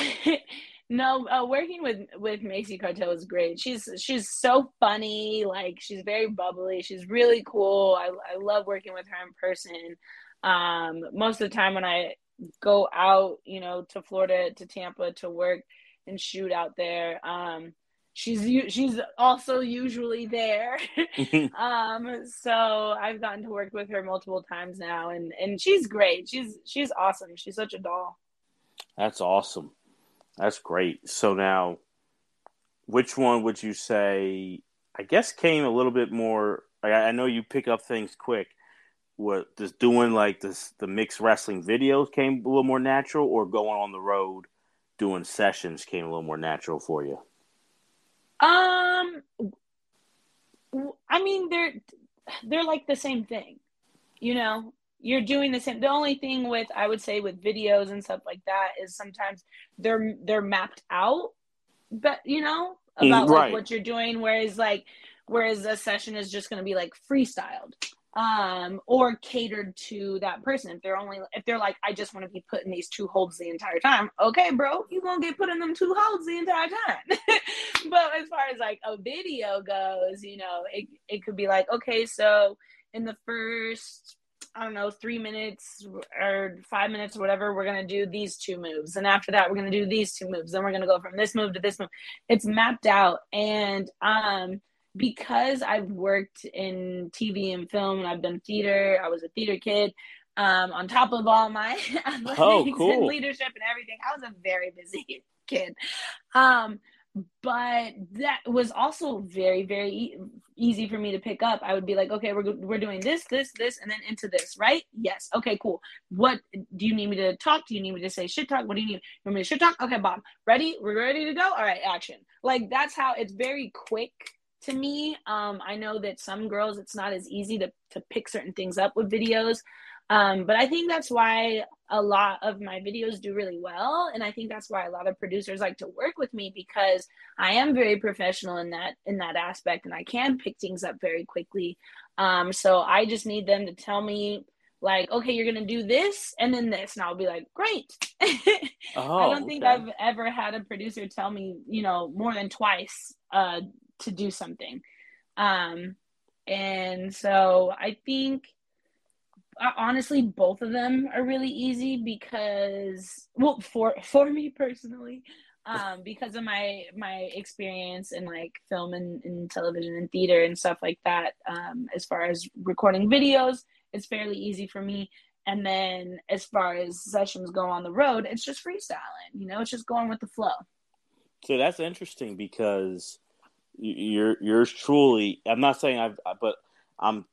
no, uh, working with with Macy Cartel is great. She's she's so funny. Like she's very bubbly. She's really cool. I I love working with her in person. Um, most of the time when I go out, you know, to Florida, to Tampa to work and shoot out there, um, she's she's also usually there. um, so I've gotten to work with her multiple times now, and and she's great. She's she's awesome. She's such a doll. That's awesome. That's great. So now, which one would you say? I guess came a little bit more. I, I know you pick up things quick. What just doing like this the mixed wrestling videos came a little more natural, or going on the road doing sessions came a little more natural for you? Um, I mean they're they're like the same thing, you know you're doing the same the only thing with i would say with videos and stuff like that is sometimes they're they're mapped out but you know mm, about right. like what you're doing whereas like whereas a session is just going to be like freestyled um or catered to that person if they're only if they're like i just want to be put in these two holds the entire time okay bro you gonna get put in them two holds the entire time but as far as like a video goes you know it, it could be like okay so in the first I don't know, three minutes or five minutes or whatever, we're going to do these two moves. And after that, we're going to do these two moves. Then we're going to go from this move to this move. It's mapped out. And um, because I've worked in TV and film and I've done theater, I was a theater kid. Um, on top of all my athletics oh, cool. and leadership and everything, I was a very busy kid. Um, but that was also very very e- easy for me to pick up. I would be like okay we're, we're doing this this this and then into this right? Yes. Okay cool. What do you need me to talk? Do you need me to say shit talk? What do you need you want me to shit talk? Okay bob ready? We're ready to go? All right action. Like that's how it's very quick to me um i know that some girls it's not as easy to to pick certain things up with videos um, but I think that's why a lot of my videos do really well. And I think that's why a lot of producers like to work with me because I am very professional in that in that aspect and I can pick things up very quickly. Um, so I just need them to tell me like, okay, you're gonna do this and then this, and I'll be like, great. oh, I don't think okay. I've ever had a producer tell me, you know, more than twice uh, to do something. Um, and so I think honestly both of them are really easy because well for for me personally um because of my my experience in like film and, and television and theater and stuff like that um as far as recording videos it's fairly easy for me and then as far as sessions go on the road it's just freestyling you know it's just going with the flow so that's interesting because you're you're truly i'm not saying i've but i'm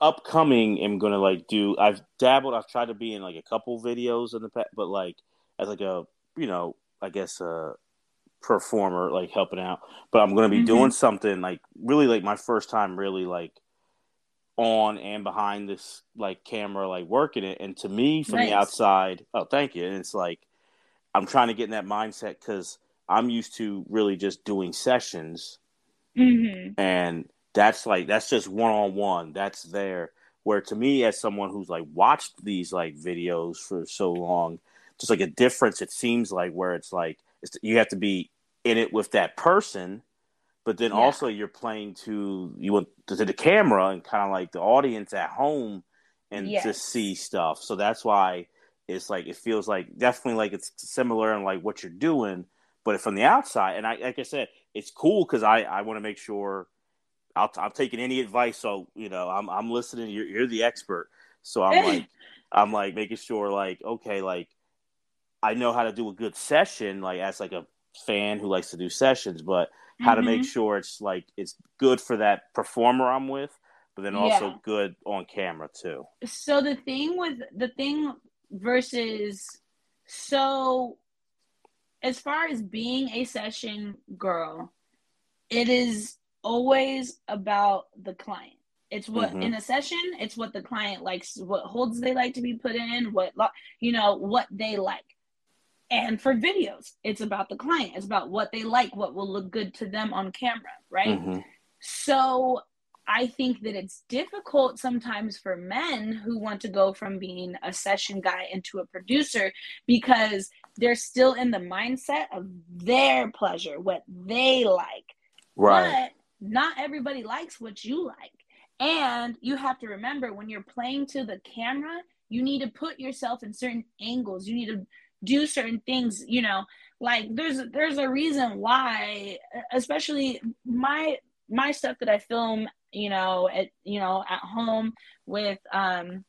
upcoming I'm gonna like do I've dabbled I've tried to be in like a couple videos in the past but like as like a you know I guess a performer like helping out but I'm gonna be mm-hmm. doing something like really like my first time really like on and behind this like camera like working it and to me from nice. the outside oh thank you and it's like I'm trying to get in that mindset because I'm used to really just doing sessions mm-hmm. and that's like that's just one on one. That's there. Where to me, as someone who's like watched these like videos for so long, just like a difference. It seems like where it's like it's, you have to be in it with that person, but then yeah. also you're playing to you want to, to the camera and kind of like the audience at home and yes. to see stuff. So that's why it's like it feels like definitely like it's similar and like what you're doing, but from the outside. And I like I said, it's cool because I I want to make sure I'll, I'm taking any advice. So you know, I'm I'm listening. You're, you're the expert. So I'm like, I'm like making sure, like, okay, like I know how to do a good session, like as like a fan who likes to do sessions, but how mm-hmm. to make mm-hmm. sure it's like it's good for that performer I'm with, but then also yeah. good on camera too. So the thing with the thing versus so as far as being a session girl, it is always about the client. It's what mm-hmm. in a session, it's what the client likes, what holds they like to be put in, what you know, what they like. And for videos, it's about the client. It's about what they like, what will look good to them on camera, right? Mm-hmm. So I think that it's difficult sometimes for men who want to go from being a session guy into a producer because they're still in the mindset of their pleasure, what they like. Right. But not everybody likes what you like. And you have to remember when you're playing to the camera, you need to put yourself in certain angles. You need to do certain things you know like there's there's a reason why especially my my stuff that i film you know at you know at home with um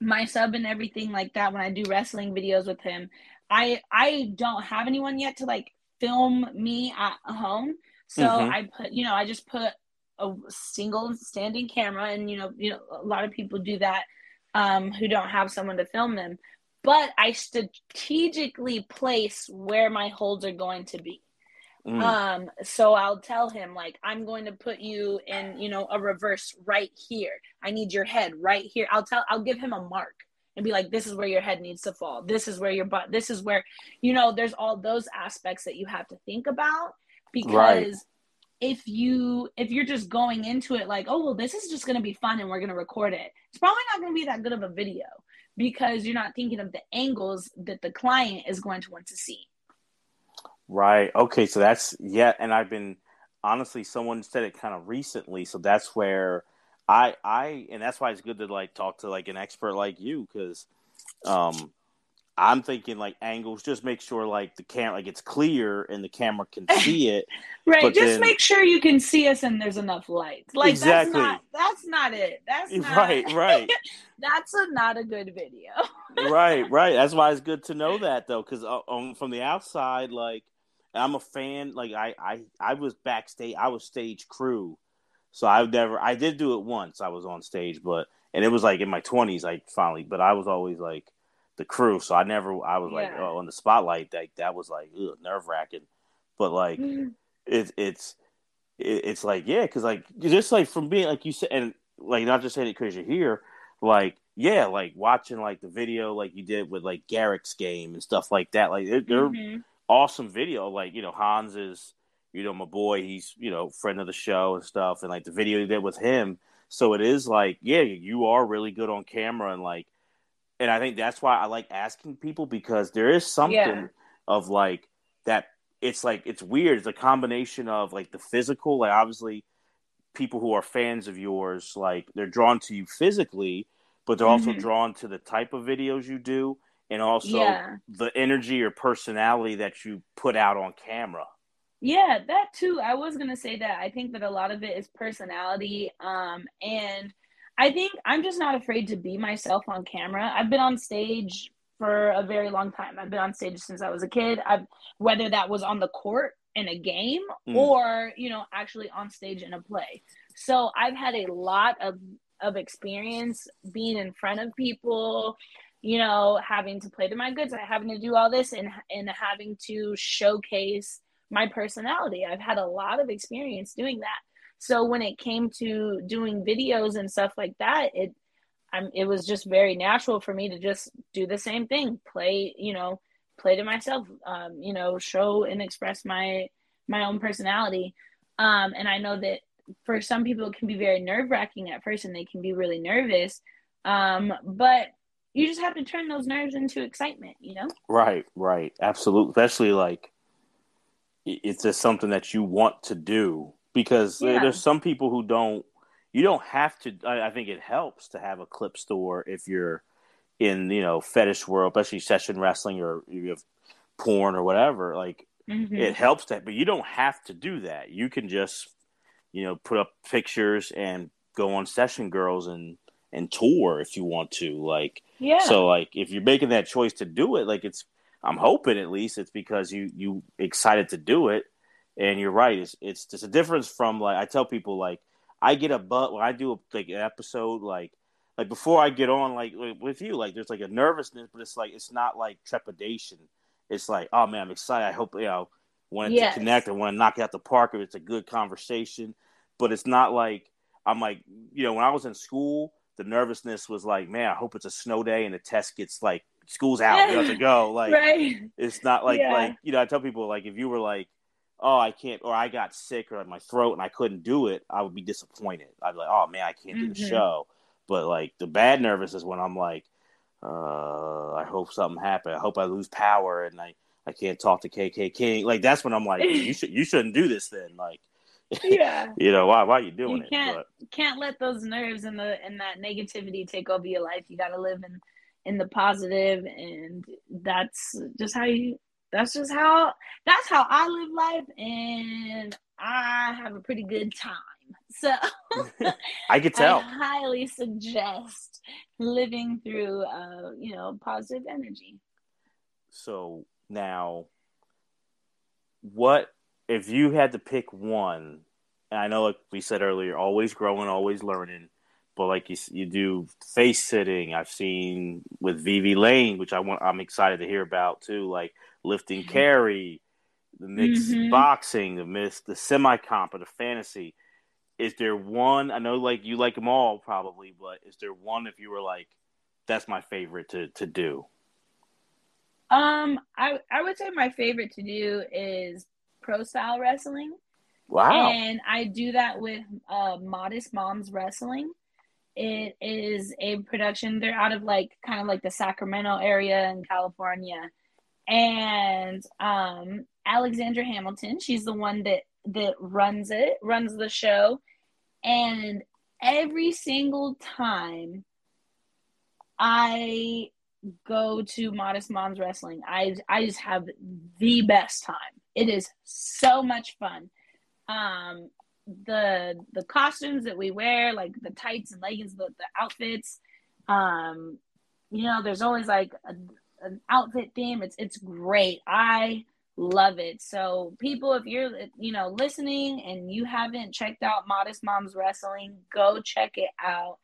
my sub and everything like that when i do wrestling videos with him i i don't have anyone yet to like film me at home so mm-hmm. i put you know i just put a single standing camera and you know you know a lot of people do that um who don't have someone to film them but I strategically place where my holds are going to be. Mm. Um, so I'll tell him like I'm going to put you in, you know, a reverse right here. I need your head right here. I'll tell I'll give him a mark and be like, this is where your head needs to fall. This is where your butt. This is where, you know, there's all those aspects that you have to think about because right. if you if you're just going into it like, oh well, this is just gonna be fun and we're gonna record it, it's probably not gonna be that good of a video because you're not thinking of the angles that the client is going to want to see. Right. Okay. So that's yeah, and I've been honestly, someone said it kind of recently, so that's where I I and that's why it's good to like talk to like an expert like you because um I'm thinking like angles, just make sure like the camera like it's clear and the camera can see it. right. Just then, make sure you can see us and there's enough light. Like exactly. that's not that's not it. That's not, right, right. that's a, not a good video. right, right. That's why it's good to know that though, because uh, um, from the outside, like I'm a fan. Like I, I, I was backstage. I was stage crew, so I've never. I did do it once. I was on stage, but and it was like in my 20s. I finally, but I was always like the crew. So I never, I was like, oh, on the spotlight, that that was like nerve wracking. But like, mm-hmm. it, it's it, it's like yeah, because like just like from being like you said, and like not just saying it because you're here, like yeah, like watching like the video like you did with like Garrick's game and stuff like that. Like they're, they're mm-hmm. awesome video. Like you know Hans is you know my boy. He's you know friend of the show and stuff, and like the video you did with him. So it is like yeah, you are really good on camera and like and I think that's why I like asking people because there is something yeah. of like that. It's like it's weird. It's a combination of like the physical, like obviously people who are fans of yours, like they're drawn to you physically, but they're mm-hmm. also drawn to the type of videos you do, and also yeah. the energy or personality that you put out on camera. Yeah, that too. I was gonna say that. I think that a lot of it is personality, um, and I think I'm just not afraid to be myself on camera. I've been on stage for a very long time. I've been on stage since I was a kid. I've whether that was on the court in a game mm. or, you know, actually on stage in a play. So I've had a lot of of experience being in front of people, you know, having to play to my goods, having to do all this and and having to showcase my personality. I've had a lot of experience doing that. So when it came to doing videos and stuff like that, it I'm, it was just very natural for me to just do the same thing, play, you know, play to myself, um, you know, show and express my my own personality. Um, and I know that for some people it can be very nerve wracking at first, and they can be really nervous. Um, but you just have to turn those nerves into excitement, you know? Right, right, absolutely. Especially like it's just something that you want to do because yeah. there's some people who don't. You don't have to. I, I think it helps to have a clip store if you're in you know fetish world, especially session wrestling or you have porn or whatever. Like mm-hmm. it helps that, but you don't have to do that. You can just you know put up pictures and go on session girls and and tour if you want to. Like yeah. So like if you're making that choice to do it, like it's I'm hoping at least it's because you you excited to do it, and you're right. It's it's just a difference from like I tell people like I get a butt when I do a, like an episode like like before I get on like with you like there's like a nervousness, but it's like it's not like trepidation. It's like oh man, I'm excited. I hope you know want yes. to connect. I want to knock it out the park if it's a good conversation. But it's not like I'm like you know when I was in school, the nervousness was like man, I hope it's a snow day and the test gets like school's out, you have to go. Like right. it's not like yeah. like you know I tell people like if you were like oh, I can't, or I got sick or my throat and I couldn't do it, I would be disappointed. I'd be like, oh man, I can't mm-hmm. do the mm-hmm. show. But like the bad nervous is when I'm like, uh, I hope something happens. I hope I lose power and I, I can't talk to KK King. Like that's when I'm like, you should you shouldn't do this then. Like, yeah, you know why why are you doing you can't, it? But, can't let those nerves and the and that negativity take over your life. You got to live in in the positive, and that's just how you that's just how that's how I live life and I have a pretty good time. So I could tell. I highly suggest living through uh, you know, positive energy. So now what if you had to pick one and I know like we said earlier, always growing, always learning but like you, you do face sitting. I've seen with Vivi Lane, which I want. I'm excited to hear about too. Like lifting mm-hmm. carry, the mixed mm-hmm. boxing, the miss, the semi comp, or the fantasy. Is there one? I know like you like them all probably, but is there one if you were like, that's my favorite to to do? Um, I I would say my favorite to do is pro style wrestling. Wow. And I do that with uh, Modest Moms Wrestling. It is a production. They're out of like kind of like the Sacramento area in California. And um Alexandra Hamilton, she's the one that that runs it, runs the show. And every single time I go to Modest Moms Wrestling, I I just have the best time. It is so much fun. Um, the the costumes that we wear, like the tights and leggings, the, the outfits. Um, you know, there's always like a, an outfit theme. It's it's great. I love it. So people, if you're you know listening and you haven't checked out Modest Moms Wrestling, go check it out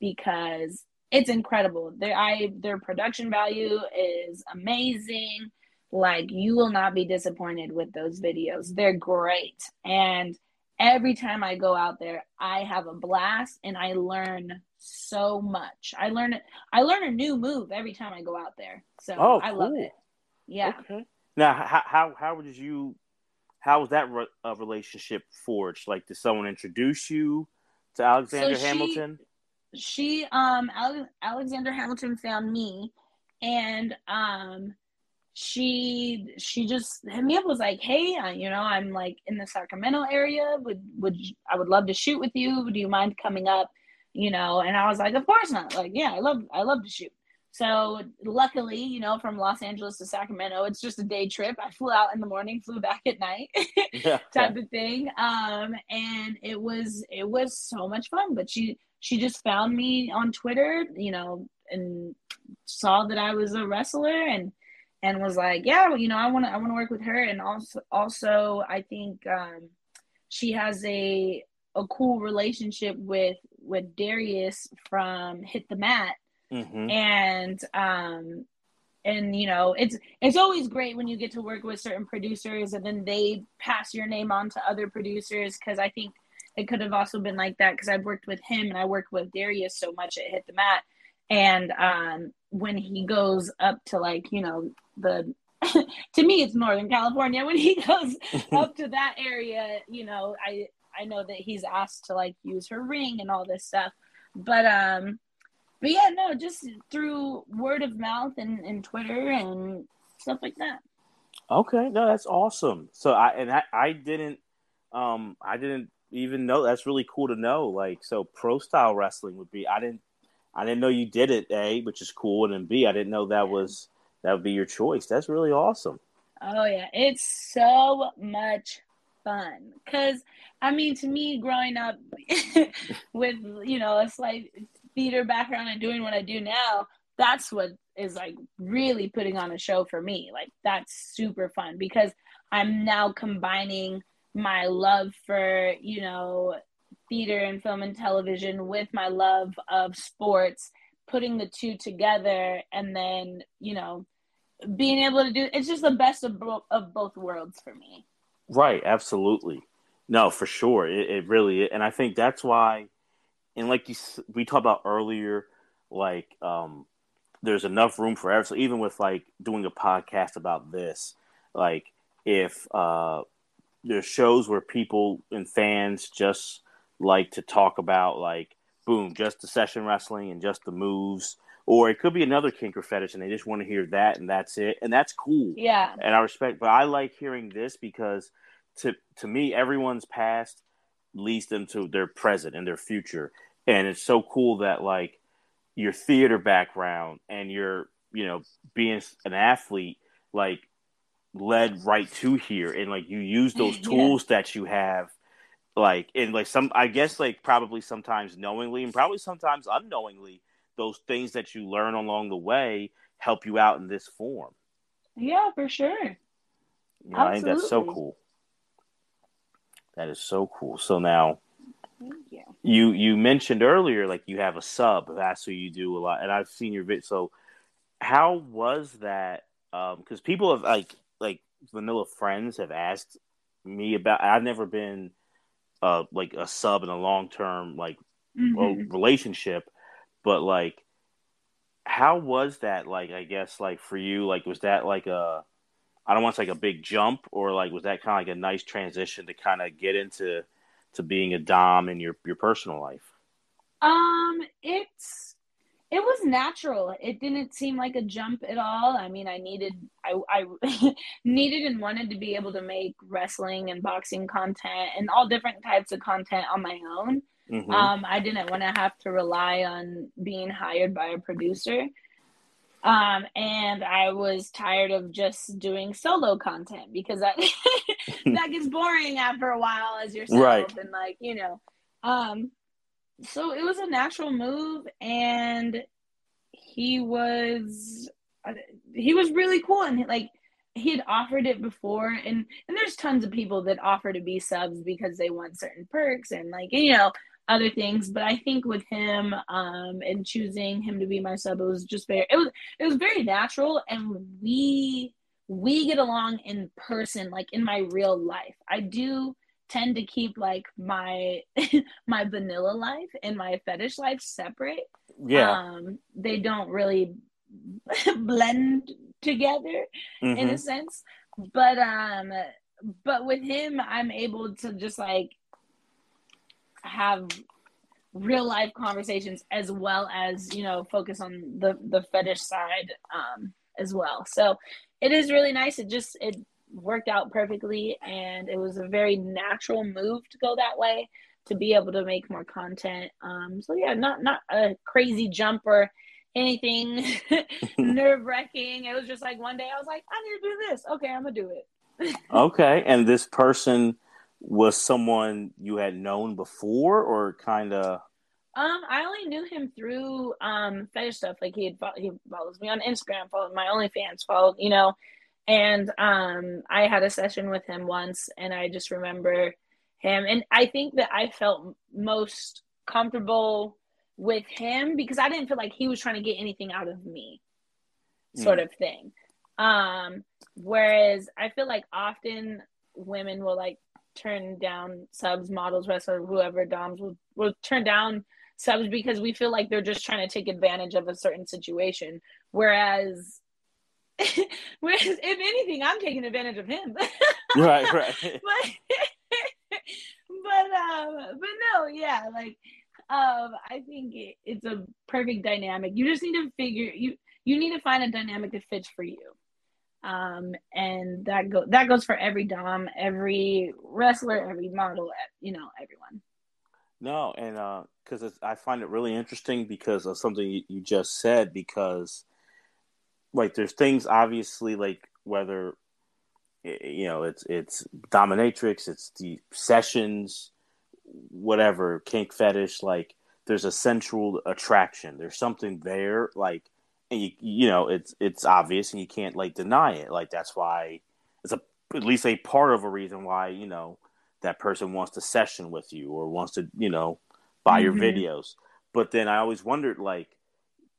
because it's incredible. Their I their production value is amazing. Like you will not be disappointed with those videos. They're great. And every time I go out there, I have a blast and I learn so much. I learn it I learn a new move every time I go out there. So oh, I love it. Yeah. Okay. Now, how how how did you how was that re- uh, relationship forged? Like, did someone introduce you to Alexander so she, Hamilton? She um Alexander Hamilton found me, and um she she just hit me up was like hey uh, you know i'm like in the sacramento area. Would would i would love to shoot with you. Do you mind coming up? You know and i was like of course not. Like yeah i love i love to shoot. So luckily you know from los angeles to sacramento it's just a day trip. I flew out in the morning flew back at night yeah, type yeah. of thing. Um and it was it was so much fun but she she just found me on twitter you know and saw that i was a wrestler and and was like, yeah, well, you know, I want to I want to work with her, and also also I think um, she has a a cool relationship with with Darius from Hit the Mat, mm-hmm. and um, and you know it's it's always great when you get to work with certain producers and then they pass your name on to other producers because I think it could have also been like that because I've worked with him and I worked with Darius so much at Hit the Mat. And um, when he goes up to like you know the to me it's northern california. When he goes up to that area you know i i know that he's asked to like use her ring and all this stuff. But um but yeah no just through word of mouth and, and twitter and stuff like that. Okay. No that's awesome. So i and i, I didn't um i didn't even know. That's really cool to know. Like so pro style wrestling would be i didn't I didn't know you did it, A, which is cool, and then B, I didn't know that was that would be your choice. That's really awesome. Oh yeah, it's so much fun because I mean, to me, growing up with you know a slight theater background and doing what I do now, that's what is like really putting on a show for me. Like that's super fun because I'm now combining my love for, you know, theater and film and television with my love of sports, putting the two together and then, you know, being able to do it's just the best of, bo- of both worlds for me. Right, absolutely. No, for sure. It, it really, and I think that's why, and like you, we talked about earlier, like um, there's enough room for everyone. So even with like doing a podcast about this, like if uh, there's shows where people and fans just like to talk about like boom, just the session wrestling and just the moves, or it could be another kink or fetish, and they just want to hear that and that's it, and that's cool. Yeah, and I respect, but I like hearing this because to to me, everyone's past leads them to their present and their future, and it's so cool that like your theater background and your you know being an athlete like led right to here and like you use those tools yeah. that you have like and like some i guess like probably sometimes knowingly and probably sometimes unknowingly those things that you learn along the way help you out in this form yeah for sure you know, i think that's so cool that is so cool so now you. You you mentioned earlier like you have a sub. That's what you do a lot, and I've seen your vid. So how was that? um Because people have like like vanilla friends have asked me about. I've never been uh like a sub in a long term like mm-hmm. relationship, but like how was that like i guess like for you like was that like a i don't want to say like a big jump or like was that kind of like a nice transition to kind of get into to being a dom in your your personal life? Um, it's it was natural. It didn't seem like a jump at all. I mean, I needed I I needed and wanted to be able to make wrestling and boxing content and all different types of content on my own. Mm-hmm. Um, I didn't want to have to rely on being hired by a producer. Um, and I was tired of just doing solo content because that that gets boring after a while as yourself right. and like, you know. Um so it was a natural move and he was uh, he was really cool and like he had offered it before and and there's tons of people that offer to be subs because they want certain perks and like you know other things but i think with him um and choosing him to be my sub it was just very it was it was very natural and we we get along in person like in my real life. I do tend to keep like my my vanilla life and my fetish life separate. Yeah. Um they don't really blend together mm-hmm. in a sense. But um but with him i'm able to just like have real life conversations as well as you know focus on the the fetish side um as well. So it is really nice. It just it worked out perfectly and it was a very natural move to go that way to be able to make more content. Um so yeah not not a crazy jump or anything nerve wracking it was just like one day i was like i need to do this. Okay i'm gonna do it. Okay and this person was someone you had known before or kind of um i only knew him through um fetish stuff. Like he had he follows me on instagram followed my onlyfans followed you know and um i had a session with him once and i just remember him and i think that i felt most comfortable with him because i didn't feel like he was trying to get anything out of me sort mm. of thing um whereas i feel like often women will like turn down subs, models, wrestlers, whoever doms will will turn down subs because we feel like they're just trying to take advantage of a certain situation. Whereas, whereas if anything, I'm taking advantage of him. right, right. but, but um, but no, yeah, like um, I think it, it's a perfect dynamic. You just need to figure you you need to find a dynamic that fits for you um, and that go that goes for every dom, every wrestler, every model, you know, everyone. No, and because uh, I find it really interesting because of something you, you just said. Because like, there's things obviously like whether you know it's it's dominatrix, it's the sessions, whatever kink fetish. Like, there's a central attraction. There's something there, like and you you know it's it's obvious and you can't like deny it. Like that's why it's a at least a part of a reason why you know that person wants to session with you or wants to you know buy mm-hmm. your videos. But then I always wondered like,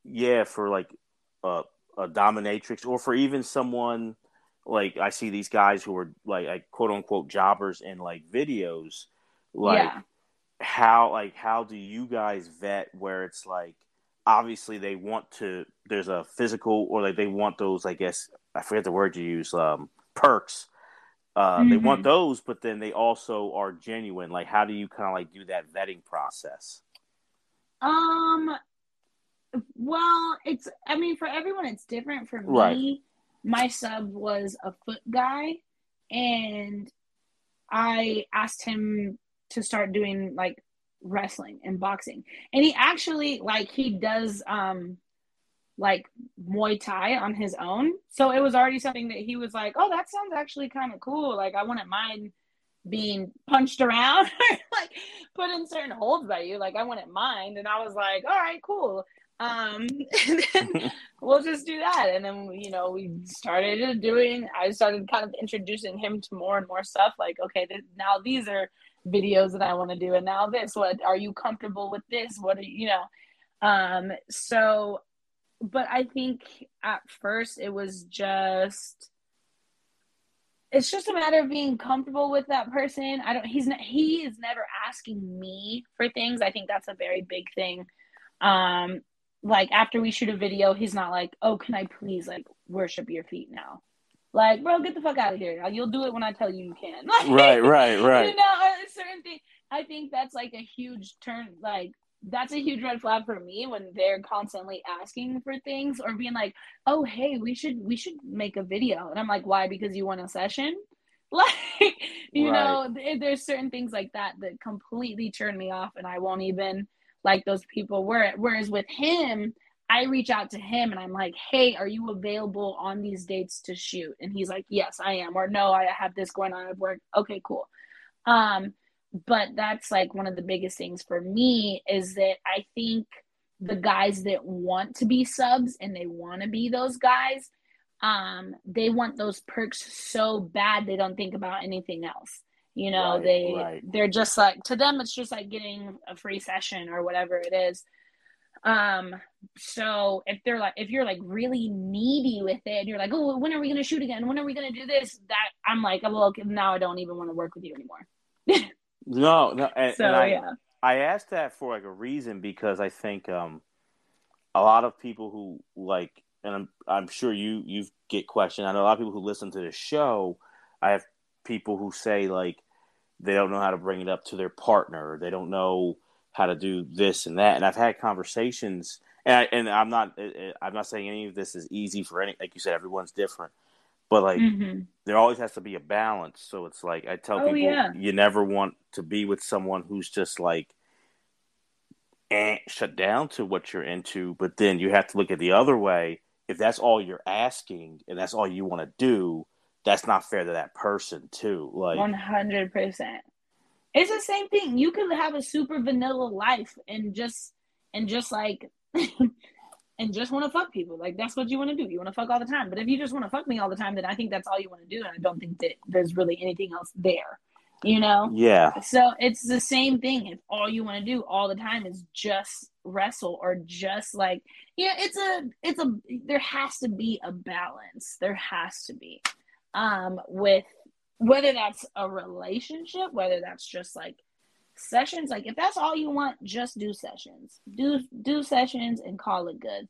yeah, for like a, a dominatrix or for even someone like I see these guys who are like, like quote unquote jobbers in like videos, like yeah. how like how do you guys vet where it's like obviously they want to there's a physical or like they want those I guess I forget the word you use um perks uh mm-hmm. they want mm-hmm. those but then they also are genuine like how do you kind of like do that vetting process um well it's I mean for everyone it's different for me right. my sub was a foot guy and I asked him to start doing like wrestling and boxing. And he actually like he does um like Muay Thai on his own. So it was already something that he was like, "Oh, that sounds actually kind of cool. Like I wouldn't mind being punched around or like put in certain holds by you. Like I wouldn't mind." And I was like, "All right, cool." Um, and then we'll just do that. And then, you know, we started doing, I started kind of introducing him to more and more stuff like, okay, th- now these are videos that I want to do. And now this, what are you comfortable with this? What are you, you know? Um, so, but I think at first it was just, it's just a matter of being comfortable with that person. I don't, he's not, he is never asking me for things. I think that's a very big thing. Um, like after we shoot a video, he's not like, oh, can I please like worship your feet now? Like, bro, get the fuck out of here. You'll do it when I tell you you can. Like, right, right, right. You know, a certain thing. I think that's like a huge turn. Like, that's a huge red flag for me when they're constantly asking for things or being like, "Oh, hey, we should we should make a video," and I'm like, "Why? Because you want a session?" Like, you right. know, there's certain things like that that completely turn me off, and I won't even like those people. were. whereas with him, I reach out to him and I'm like, hey, are you available on these dates to shoot? And he's like, yes, I am. Or no, I have this going on at work. Okay, cool. Um, but that's like one of the biggest things for me is that I think the guys that want to be subs and they want to be those guys, um, they want those perks so bad they don't think about anything else. You know, right, they right. they're just like to them it's just like getting a free session or whatever it is. Um, so if they're like, if you're like really needy with it, and you're like, oh, when are we gonna shoot again? When are we gonna do this? That I'm like, well, now I don't even want to work with you anymore. no, no, and, so and I, yeah. I asked that for like a reason because I think um, a lot of people who like, and I'm I'm sure you you get questioned. I know a lot of people who listen to the show. I have people who say like they don't know how to bring it up to their partner. They don't know how to do this and that. And I've had conversations, and, I, and I'm not I'm not saying any of this is easy for any. Like you said, everyone's different, but like mm-hmm. there always has to be a balance. So it's like I tell oh, people, yeah. you never want to be with someone who's just like eh, shut down to what you're into. But then you have to look at the other way. If that's all you're asking and that's all you want to do, that's not fair to that person too. Like one hundred percent. It's the same thing. You could have a super vanilla life and just and just like and just want to fuck people. Like that's what you want to do. You want to fuck all the time. But if you just want to fuck me all the time, then I think that's all you want to do, and I don't think that there's really anything else there. You know? Yeah. So it's the same thing. If all you want to do all the time is just wrestle or just like yeah, it's a it's a there has to be a balance. There has to be. Um with whether that's a relationship, whether that's just like sessions, like if that's all you want, just do sessions. Do do sessions and call it good.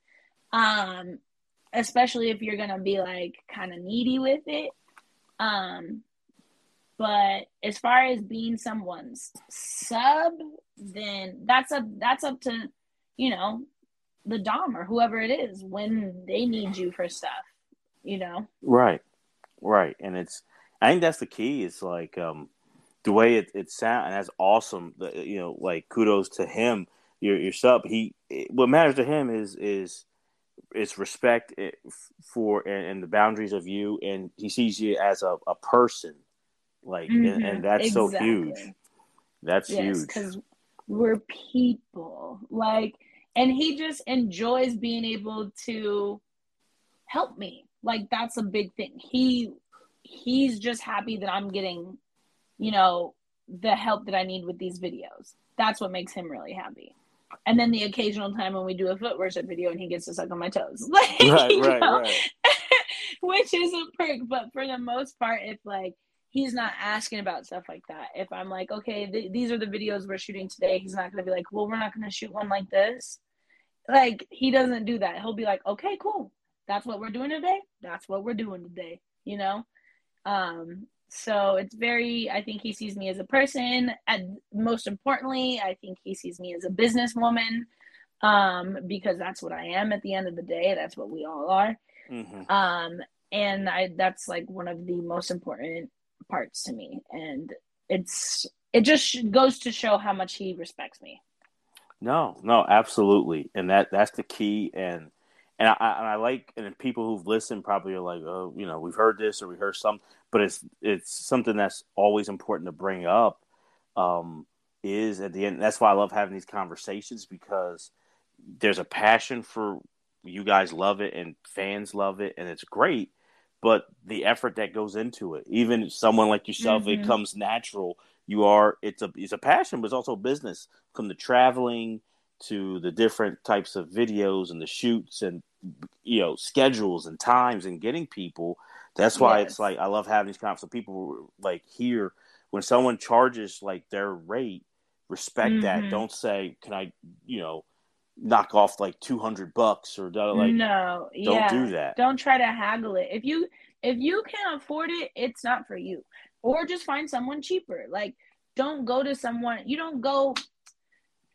Um especially if you're to be like kind of needy with it. Um but as far as being someone's sub, then that's a that's up to, you know, the dom or whoever it is when they need you for stuff, you know. Right. Right. And it's I think that's the key. Is like um, the way it, it sounds, and that's awesome. The, you know, like kudos to him. Your your sub. He what matters to him is is is respect eh, for and, and, the boundaries of you, and he sees you as a, a person. Like, mm-hmm. and, and, that's exactly. so huge. That's yes, huge because we're people. Like and he just enjoys being able to help me. Like that's a big thing. He he's just happy that I'm getting, you know, the help that I need with these videos. That's what makes him really happy. And then the occasional time when we do a foot worship video and he gets to suck on my toes. Like, right, right, right. Which is a perk. But for the most part, if like he's not asking about stuff like that. If I'm like, okay, th- these are the videos we're shooting today, he's not going to be like, well, we're not going to shoot one like this. Like, he doesn't do that. He'll be like, okay, cool. That's what we're doing today. That's what we're doing today, you know? Um, so it's very, I think he sees me as a person. And most importantly, I think he sees me as a businesswoman um, because that's what I am at the end of the day. That's what we all are. Mm-hmm. Um, and I, that's like one of the most important parts to me and it's it just goes to show how much he respects me no no absolutely and that that's the key and and I, and I like and people who've listened probably are like oh you know we've heard this or we heard some but it's it's something that's always important to bring up um is at the end that's why I love having these conversations because there's a passion for you guys love it and fans love it and it's great but the effort that goes into it, even someone like yourself, mm-hmm. it comes natural. You are it's a it's a passion, but it's also business. From the traveling to the different types of videos and the shoots and you know schedules and times and getting people. That's why yes. it's like I love having these conversations. So people like here when someone charges like their rate, respect mm-hmm. that. Don't say, "Can I?" You know, knock off like 200 bucks or like no don't yeah. do that don't try to haggle it if you if you can't afford it it's not for you or just find someone cheaper like don't go to someone you don't go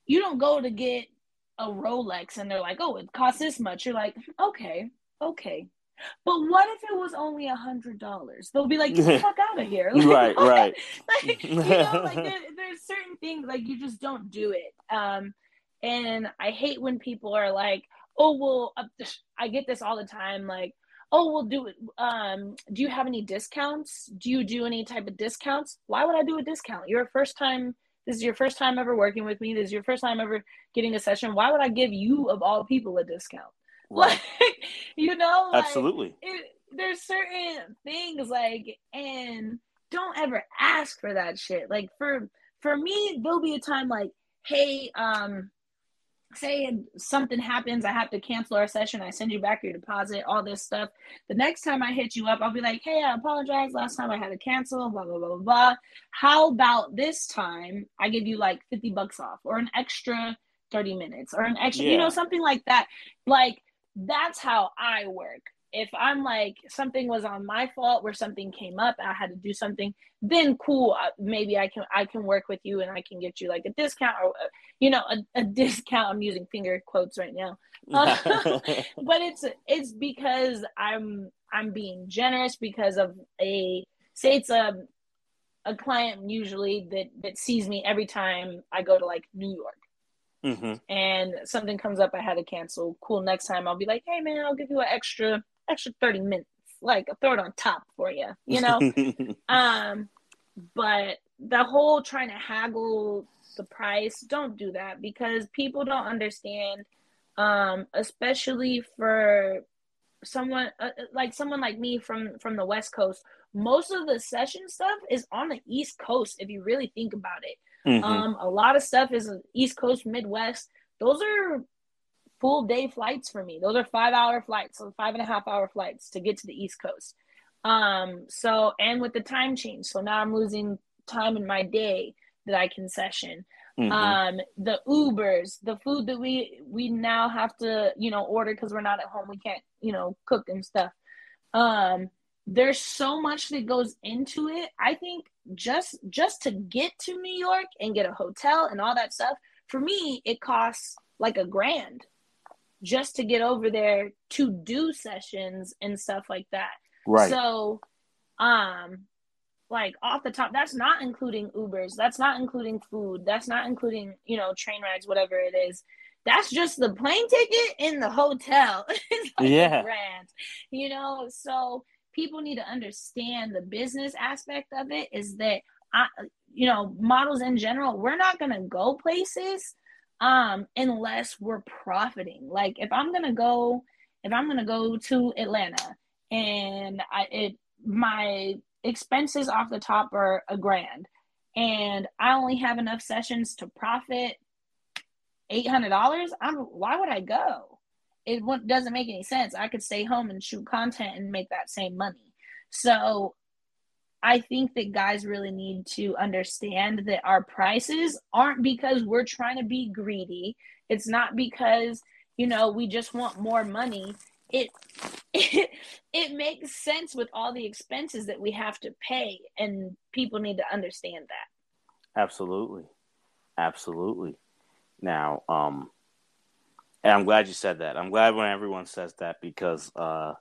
you don't go to get a rolex and they're like oh it costs this much you're like okay okay but what if it was only a hundred dollars? They'll be like, "Get the fuck out of here!" Like, right, right. like you know, like there, there's certain things like you just don't do it. Um, and I hate when people are like, "Oh, well, uh, I get this all the time." Like, "Oh, we'll do it. um, do you have any discounts? Do you do any type of discounts? Why would I do a discount? You're a first time. This is your first time ever working with me. This is your first time ever getting a session. Why would I give you of all people a discount? Right. Like, you know, like, absolutely. It, there's certain things like, and don't ever ask for that shit. Like for for me, there'll be a time like, hey, um, say something happens, I have to cancel our session, I send you back your deposit, all this stuff. The next time I hit you up, I'll be like, hey, I apologize. Last time I had to cancel, blah, blah, blah, blah, blah. How about this time I give you like 50 bucks off or an extra 30 minutes or an extra, yeah. you know, something like that. Like, that's how I work if I'm like something was on my fault where something came up, I had to do something, then cool, uh, maybe I can I can work with you and I can get you like a discount or uh, you know a, a discount. I'm using finger quotes right now, uh, but it's it's because I'm I'm being generous because of a say it's a a client usually that that sees me every time I go to like New York Mm-hmm. and something comes up I had to cancel. Cool. Next time I'll be like, hey man, I'll give you an extra extra 30 minutes. Like throw it on top for you you know? Um but the whole trying to haggle the price don't do that because people don't understand um especially for someone uh, uh, like someone like me from from the west coast. Most of the session stuff is on the east coast if you really think about it. Mm-hmm. um a lot of stuff is east coast midwest. Those are full day flights for me. Those are five hour flights, so five and a half hour flights to get to the East Coast. Um, so and with the time change, so now I'm losing time in my day that I can session. Mm-hmm. Um, the Ubers, the food that we we now have to you know order because we're not at home, we can't you know cook and stuff. Um, there's so much that goes into it. I think just just to get to New York and get a hotel and all that stuff, for me, it costs like a grand just to get over there to do sessions and stuff like that. Right. So, um, like off the top, that's not including Ubers. That's not including food. That's not including, you know, train rides, whatever it is. That's just the plane ticket in the hotel. like yeah. Grand, you know, so people need to understand the business aspect of it is that I, you know, models in general, we're not going to go places um, unless we're profiting. Like if I'm gonna go, if I'm gonna go to Atlanta and I it my expenses off the top are a grand and I only have enough sessions to profit eight hundred dollars, I'm why would I go? It doesn't make any sense. I could stay home and shoot content and make that same money. So I think that guys really need to understand that our prices aren't because we're trying to be greedy. It's not because, you know, we just want more money. It it, it makes sense with all the expenses that we have to pay and people need to understand that. Absolutely. Absolutely. Now, um and I'm glad you said that. I'm glad when everyone says that because uh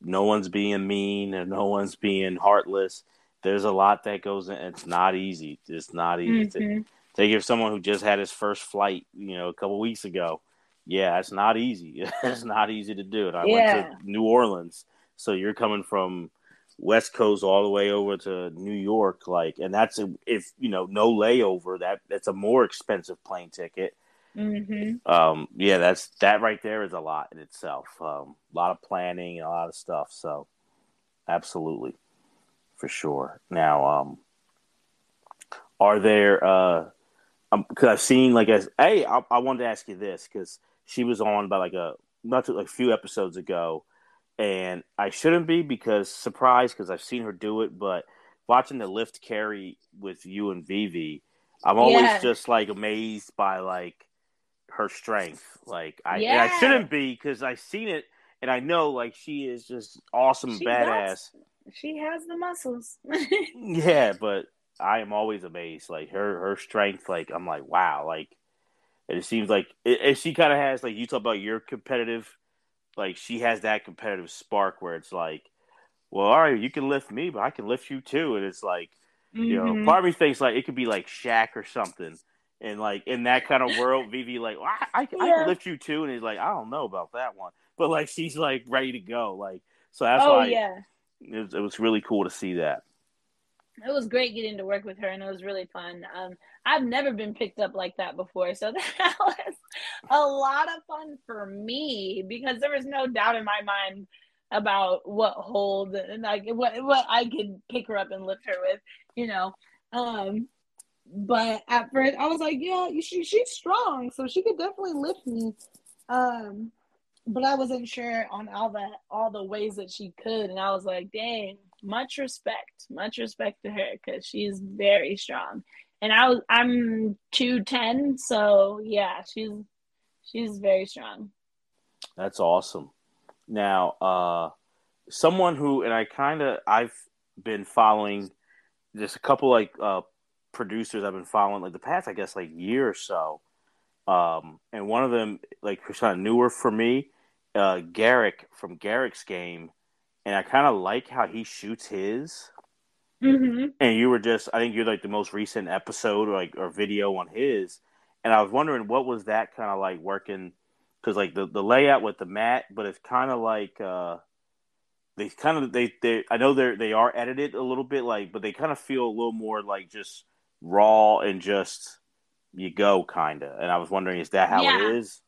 no one's being mean and no one's being heartless. There's a lot that goes in. It's not easy. It's not easy. Mm-hmm. To, take it someone who just had his first flight, you know, a couple weeks ago. Yeah, it's not easy. it's not easy to do it. I yeah. went to New Orleans, so you're coming from West Coast all the way over to New York, like, and that's a, if you know no layover. That that's a more expensive plane ticket. Mm-hmm. Um, yeah, that's that right there is a lot in itself. Um, a lot of planning, a lot of stuff. So, absolutely, for sure. Now, um, are there? Uh, because um, I've seen like as hey, I, I wanted to ask you this because she was on by like a not too, like a few episodes ago, and I shouldn't be because surprised because I've seen her do it, but watching the lift carry with you and Vivi, I'm always just like amazed by like her strength. Like I. I shouldn't be because I've seen it and I know like she is just awesome, she badass. Does. She has the muscles. yeah, but I am always amazed. Like her, her strength. Like I'm like, wow. Like it seems like it, it she kind of has like you talk about your competitive. Like she has that competitive spark where it's like, well, all right, you can lift me, but I can lift you too, and it's like, mm-hmm. you know, mm-hmm. part of me thinks like it could be like Shaq or something and like in that kind of world, Vivi like well, I, I, yeah. I, can lift you too, and he's like I don't know about that one, but like she's like ready to go, like so that's oh, why yeah, it was, it was really cool to see that. It was great getting to work with her, and it was really fun. Um, I've never been picked up like that before, so that was a lot of fun for me because there was no doubt in my mind about what hold and like what what I could pick her up and lift her with, you know. Um, but at first I was like, yeah, she she's strong, so she could definitely lift me. Um, but I wasn't sure on all the all the ways that she could, and I was like, dang, much respect, much respect to her because she's very strong. And I was I'm two ten, so yeah, she's she's very strong. That's awesome. Now, uh, someone who and I kind of I've been following just a couple like uh, producers I've been following like the past, I guess, like year or so. Um, and one of them, like, kind of newer for me, uh, Garrick from Garrick's game, and I kind of like how he shoots his. Mm-hmm. And you were just, I think you're like the most recent episode or like or video on his, and I was wondering what was that kind of like working, because like the the layout with the mat, but it's kind of like. uh they kind of they they I know they're they are edited a little bit like but they kind of feel a little more like just raw and just you go kind of. And I was wondering, is that how yeah. it is?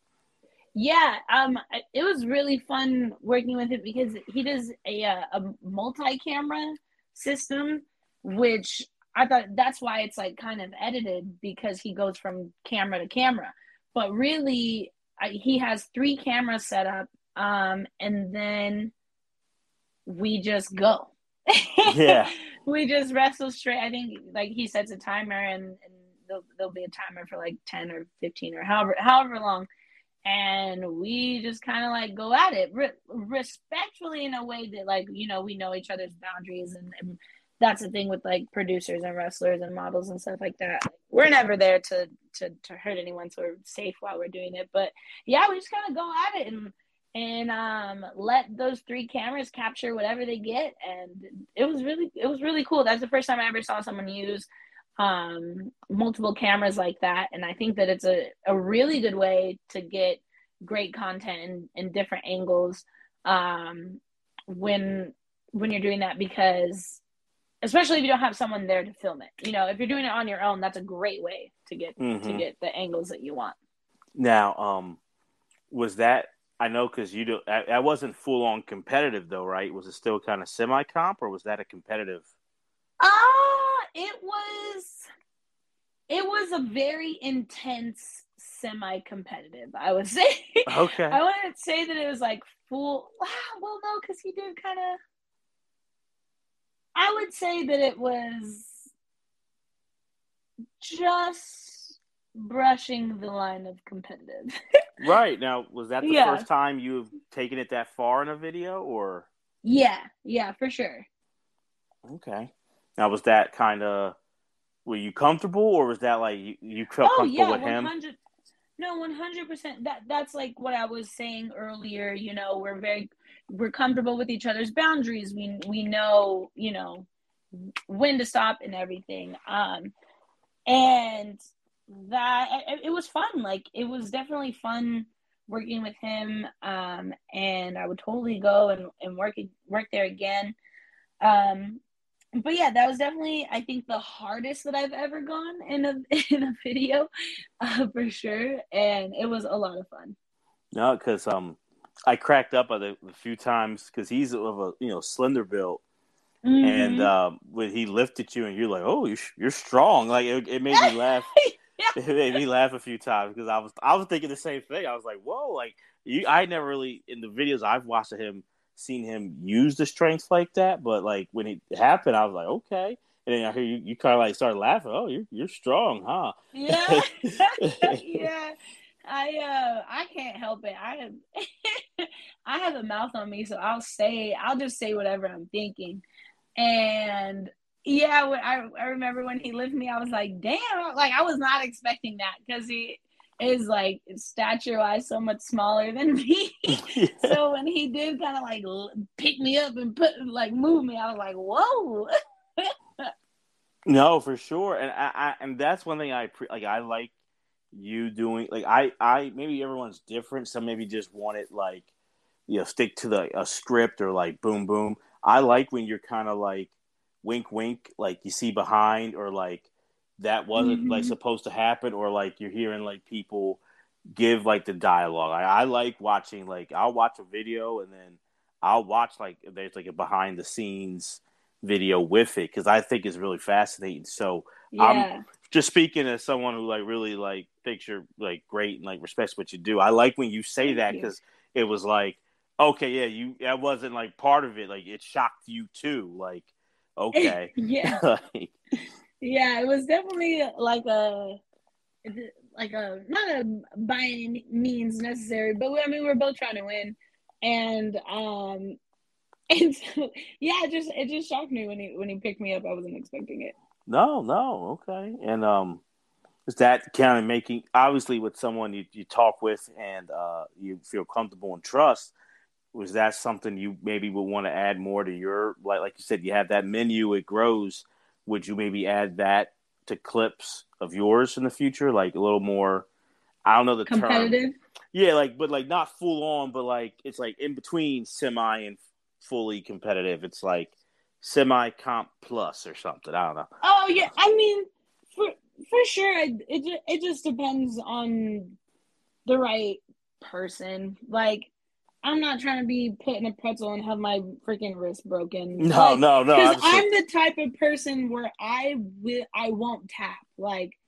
Yeah, um, it was really fun working with him because he does a uh, a multi-camera system, which I thought that's why it's like kind of edited because he goes from camera to camera. But really, I, he has three cameras set up, um, and then we just go. yeah. we just wrestle straight. I think like he sets a timer and, and there'll, there'll be a timer for like 10 or 15 or however, however long. And we just kind of like go at it re- respectfully in a way that like, you know, we know each other's boundaries and, and that's the thing with like producers and wrestlers and models and stuff like that. We're never there to to to hurt anyone, so we're safe while we're doing it. But yeah, we just kind of go at it and and um, let those three cameras capture whatever they get. And it was really, it was really cool. That's the first time I ever saw someone use um, multiple cameras like that. And I think that it's a, a really good way to get great content in, in different angles um, when when you're doing that because especially if you don't have someone there to film it. You know, if you're doing it on your own, that's a great way to get mm-hmm. to get the angles that you want. Now, um, was that I know because you do. I, wasn't full on competitive though, right? Was it still kind of semi comp, or was that a competitive? Uh, it was. It was a very intense semi competitive. I would say. Okay. I wouldn't say that it was like full. Ah, well, no, because he did kind of. I would say that it was just brushing the line of competitive. right now, was that the yeah. first time you've taken it that far in a video, or? Yeah, yeah, for sure. Okay. Now, was that kind of were you comfortable, or was that like you, you felt oh, comfortable yeah, with 100, him? No, one hundred percent. That that's like what I was saying earlier. You know, we're very we're comfortable with each other's boundaries. We we know you know when to stop and everything. Um, and that it, it was fun. Like it was definitely fun working with him. Um, and I would totally go and and work work there again. Um, but yeah, that was definitely I think the hardest that I've ever gone in a in a video, uh, for sure, and it was a lot of fun. No, because um, I cracked up a, a few times because he's of a you know slender build, mm-hmm. and um, when he lifted you and you're like, oh, you're, you're strong, like it, it made me laugh. It made me laugh a few times because I was I was thinking the same thing. I was like, whoa, like you, I never really in the videos I've watched of him seen him use the strength like that, but like when it happened, I was like, okay. And then I hear you, you kind of like start laughing. Oh, you're you're strong, huh? Yeah, yeah. I uh I can't help it. I have I have a mouth on me, so I'll say I'll just say whatever I'm thinking. And yeah, I I remember when he lifted me, I was like, damn, like I was not expecting that because he is like stature wise so much smaller than me. yeah. So when he did kind of like pick me up and put like move me, I was like, whoa. no, for sure, and I, I, and that's one thing I pre- like. I like you doing like I I maybe everyone's different. Some maybe just want it like you know stick to the a script or like boom boom. I like when you're kind of like wink wink, like you see behind or like that wasn't mm-hmm. like supposed to happen or like you're hearing like people give like the dialogue. I, I like watching like I'll watch a video and then I'll watch like there's like a behind the scenes video with it because I think it's really fascinating. So yeah. I'm just speaking as someone who like really like thinks you're like great and like respects what you do. I like when you say Thank that because it was like, okay, yeah, you that wasn't like part of it. Like it shocked you too. Like, okay, yeah. Yeah, it was definitely like a like a not a by any means necessary, but we, I mean we are both trying to win, and um, and so, yeah, it just it just shocked me when he when he picked me up. I wasn't expecting it. No, no, okay, and um, is that kind of making obviously with someone you, you talk with and uh you feel comfortable and trust? Was that something you maybe would want to add more to your like like you said you have that menu it grows would you maybe add that to clips of yours in the future, like a little more? I don't know the competitive. Term. Yeah, like but like not full on, but like it's like in between semi and fully competitive. It's like semi comp plus or something. I don't know. Oh yeah, I mean for for sure it it, it just depends on the right person. Like I'm not trying to be put in a pretzel and have my freaking wrist broken. No, like, no, no. Because I'm the type of person where I will, I won't tap like,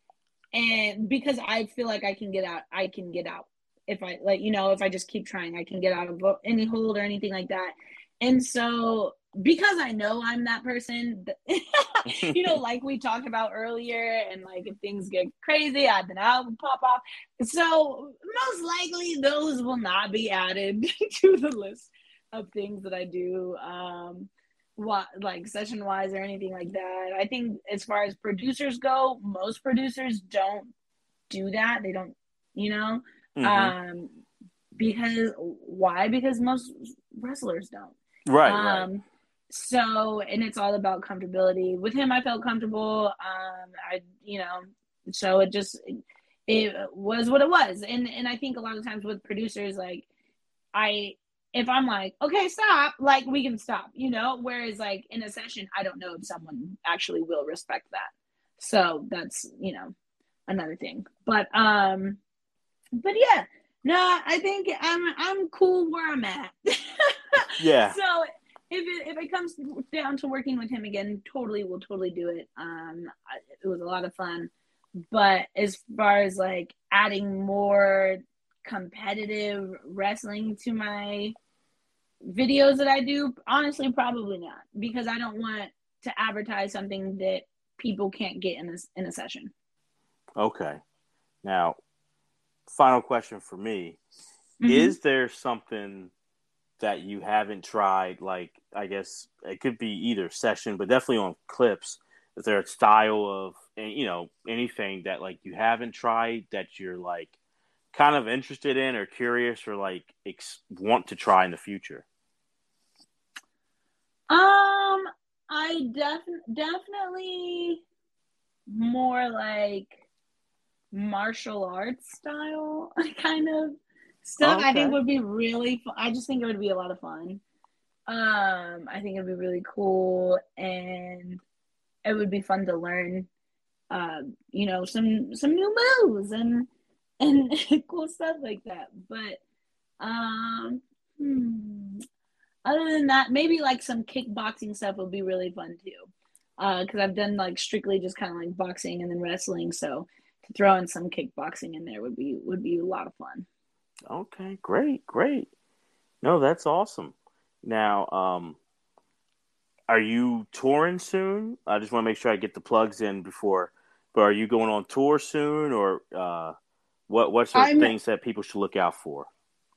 and because I feel like I can get out, I can get out if I like, you know, if I just keep trying, I can get out of any hold or anything like that. And so because I know I'm that person, you know, like we talked about earlier, and like if things get crazy, I've been out and pop off. So most likely those will not be added to the list of things that I do. Um, what like session wise or anything like that. I think as far as producers go, most producers don't do that. They don't, you know, mm-hmm. um, because why? Because most wrestlers don't. Right. Um, right so and it's all about comfortability. With him i felt comfortable. Um i you know so it just it was what it was. And and i think a lot of times with producers like i if i'm like okay stop like we can stop you know? Whereas like in a session i don't know if someone actually will respect that. So that's you know another thing. But um but yeah, no, I think I'm I'm cool where I'm at. yeah. So it if it comes down to working with him again, totally we'll totally do it. Um, it was a lot of fun. But as far as like adding more competitive wrestling to my videos that I do, honestly, probably not because I don't want to advertise something that people can't get in this in a session. Okay. Now, final question for me: mm-hmm. Is there something that you haven't tried? Like, I guess it could be either session, but definitely on clips. Is there a style of you know anything that like you haven't tried that you're like kind of interested in or curious or like ex- want to try in the future? Um, I def- definitely more like martial arts style kind of stuff. Okay. I think would be really fun. I just think it would be a lot of fun. Um, I think it'd be really cool and it would be fun to learn uh, you know, some some new moves and and cool stuff like that. But um hmm, other than that, maybe like some kickboxing stuff would be really fun too. Uh, because I've done like strictly just kind of like boxing and then wrestling, so to throw in some kickboxing in there would be would be a lot of fun. Okay, great, great. No, that's awesome. Now, um, are you touring soon? I just want to make sure I get the plugs in before. But are you going on tour soon, or uh, what? What sort of I'm, things that people should look out for?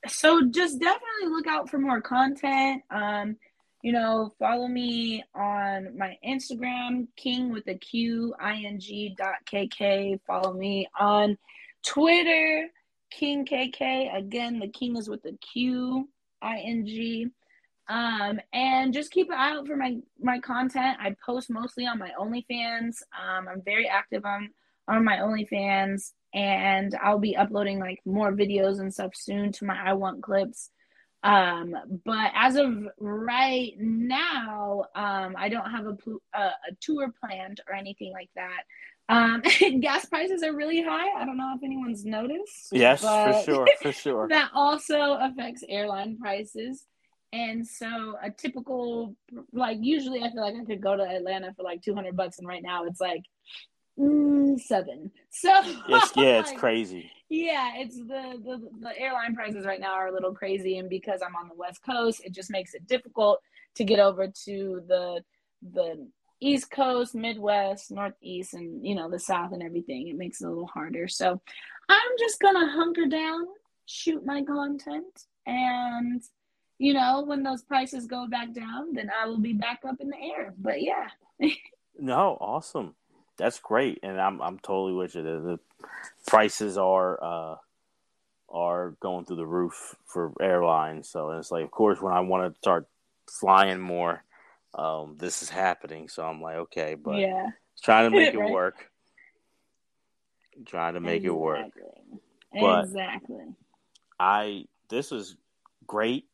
So just definitely look out for more content. Um, you know, follow me on my Instagram, King with a Q I N G dot KK. Follow me on Twitter, King KK. Again, the King is with the Q I N G. Um, and just keep an eye out for my my content. I post mostly on my OnlyFans. Um, I'm very active on on my OnlyFans, and I'll be uploading like more videos and stuff soon to my iWantClips. Um, but as of right now, um, I don't have a, a, a tour planned or anything like that. Um, gas prices are really high. I don't know if anyone's noticed. Yes, for sure, for sure. that also affects airline prices. And so a typical like usually I feel like I could go to Atlanta for like 200 bucks and right now it's like mm, 7. So it's, yeah, it's like, crazy. Yeah, it's the, the the airline prices right now are a little crazy and because I'm on the west coast, it just makes it difficult to get over to the the east coast, midwest, northeast and you know, the south and everything. It makes it a little harder. So I'm just to hunker down, shoot my content and you know, when those prices go back down, then I will be back up in the air. But yeah. no, awesome. That's great, and I'm I'm totally with you. The prices are uh, are going through the roof for airlines. So it's like, of course, when I want to start flying more, um, this is happening. So I'm like, okay, but yeah, trying to make right? it work. Trying to make exactly. it work. But exactly. I this was great.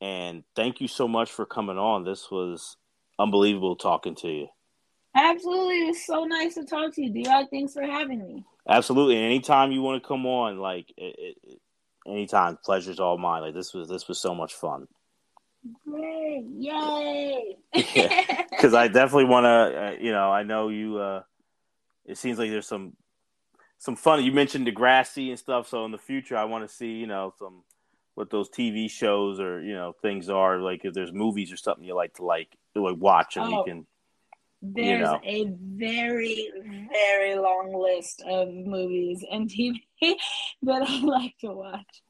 And thank you so much for coming on. This was unbelievable talking to you. Absolutely. It's so nice to talk to you, D-Rock. Thanks for having me. Absolutely. And anytime you want to come on, like it, it, anytime, pleasure's all mine. Like this was this was so much fun. Great. Yay. Because I definitely want to, uh, you know, I know you, uh, it seems like there's some, some fun. You mentioned Degrassi and stuff. So in the future, I want to see, you know, some, what those TV shows or you know things are. Like if there's movies or something you like to like like watch and oh, you can. There's you know. a very very long list of movies and TV that I like to watch.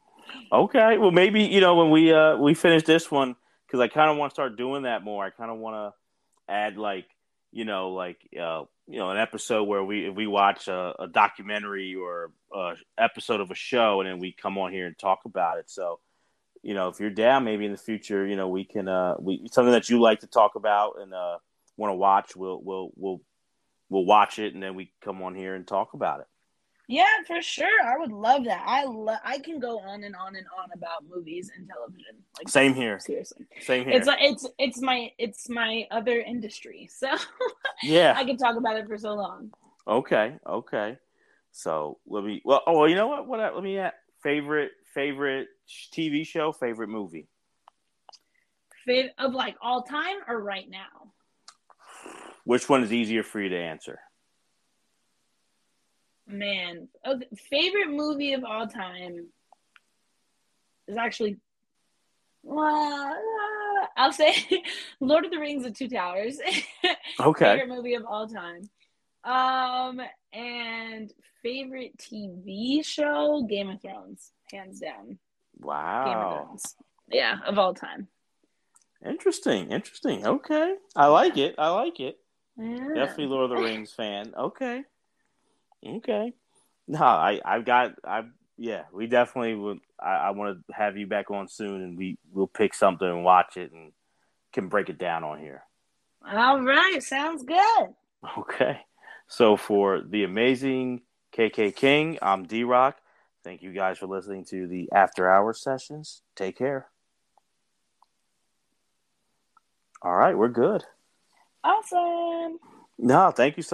Okay, well maybe you know when we uh we finish this one because I kind of want to start doing that more. I kind of want to add like you know like uh you know an episode where we we watch a, a documentary or a episode of a show and then we come on here and talk about it so you know if you're down maybe in the future you know we can uh we something that you like to talk about and uh want to watch we'll we'll we'll we'll watch it and then we come on here and talk about it yeah, for sure. I would love that. I lo- I can go on and on and on about movies and television. Like same here. Seriously, same here. It's like it's it's my it's my other industry. So yeah, I can talk about it for so long. Okay, okay. So let me. Well, oh, you know what? What? Let me favorite favorite TV show, favorite movie. Fav- of like all time or right now? Which one is easier for you to answer? Man, okay, favorite movie of all time is actually well, uh, I'll say Lord of the Rings: The Two Towers. Okay. favorite movie of all time. Um, and favorite TV show: Game of Thrones, hands down. Wow. Game of Thrones. Yeah, of all time. Interesting. Interesting. Okay. I like it. I like it. Yeah. Definitely Lord of the Rings fan. Okay. Okay. No, I I've got I yeah, we definitely would I, I want to have you back on soon and we we'll pick something and watch it and can break it down on here. All right, sounds good. Okay. So for the amazing KK King, I'm D Rock. Thank you guys for listening to the After Hours sessions. Take care. All right, we're good. Awesome. No, thank you so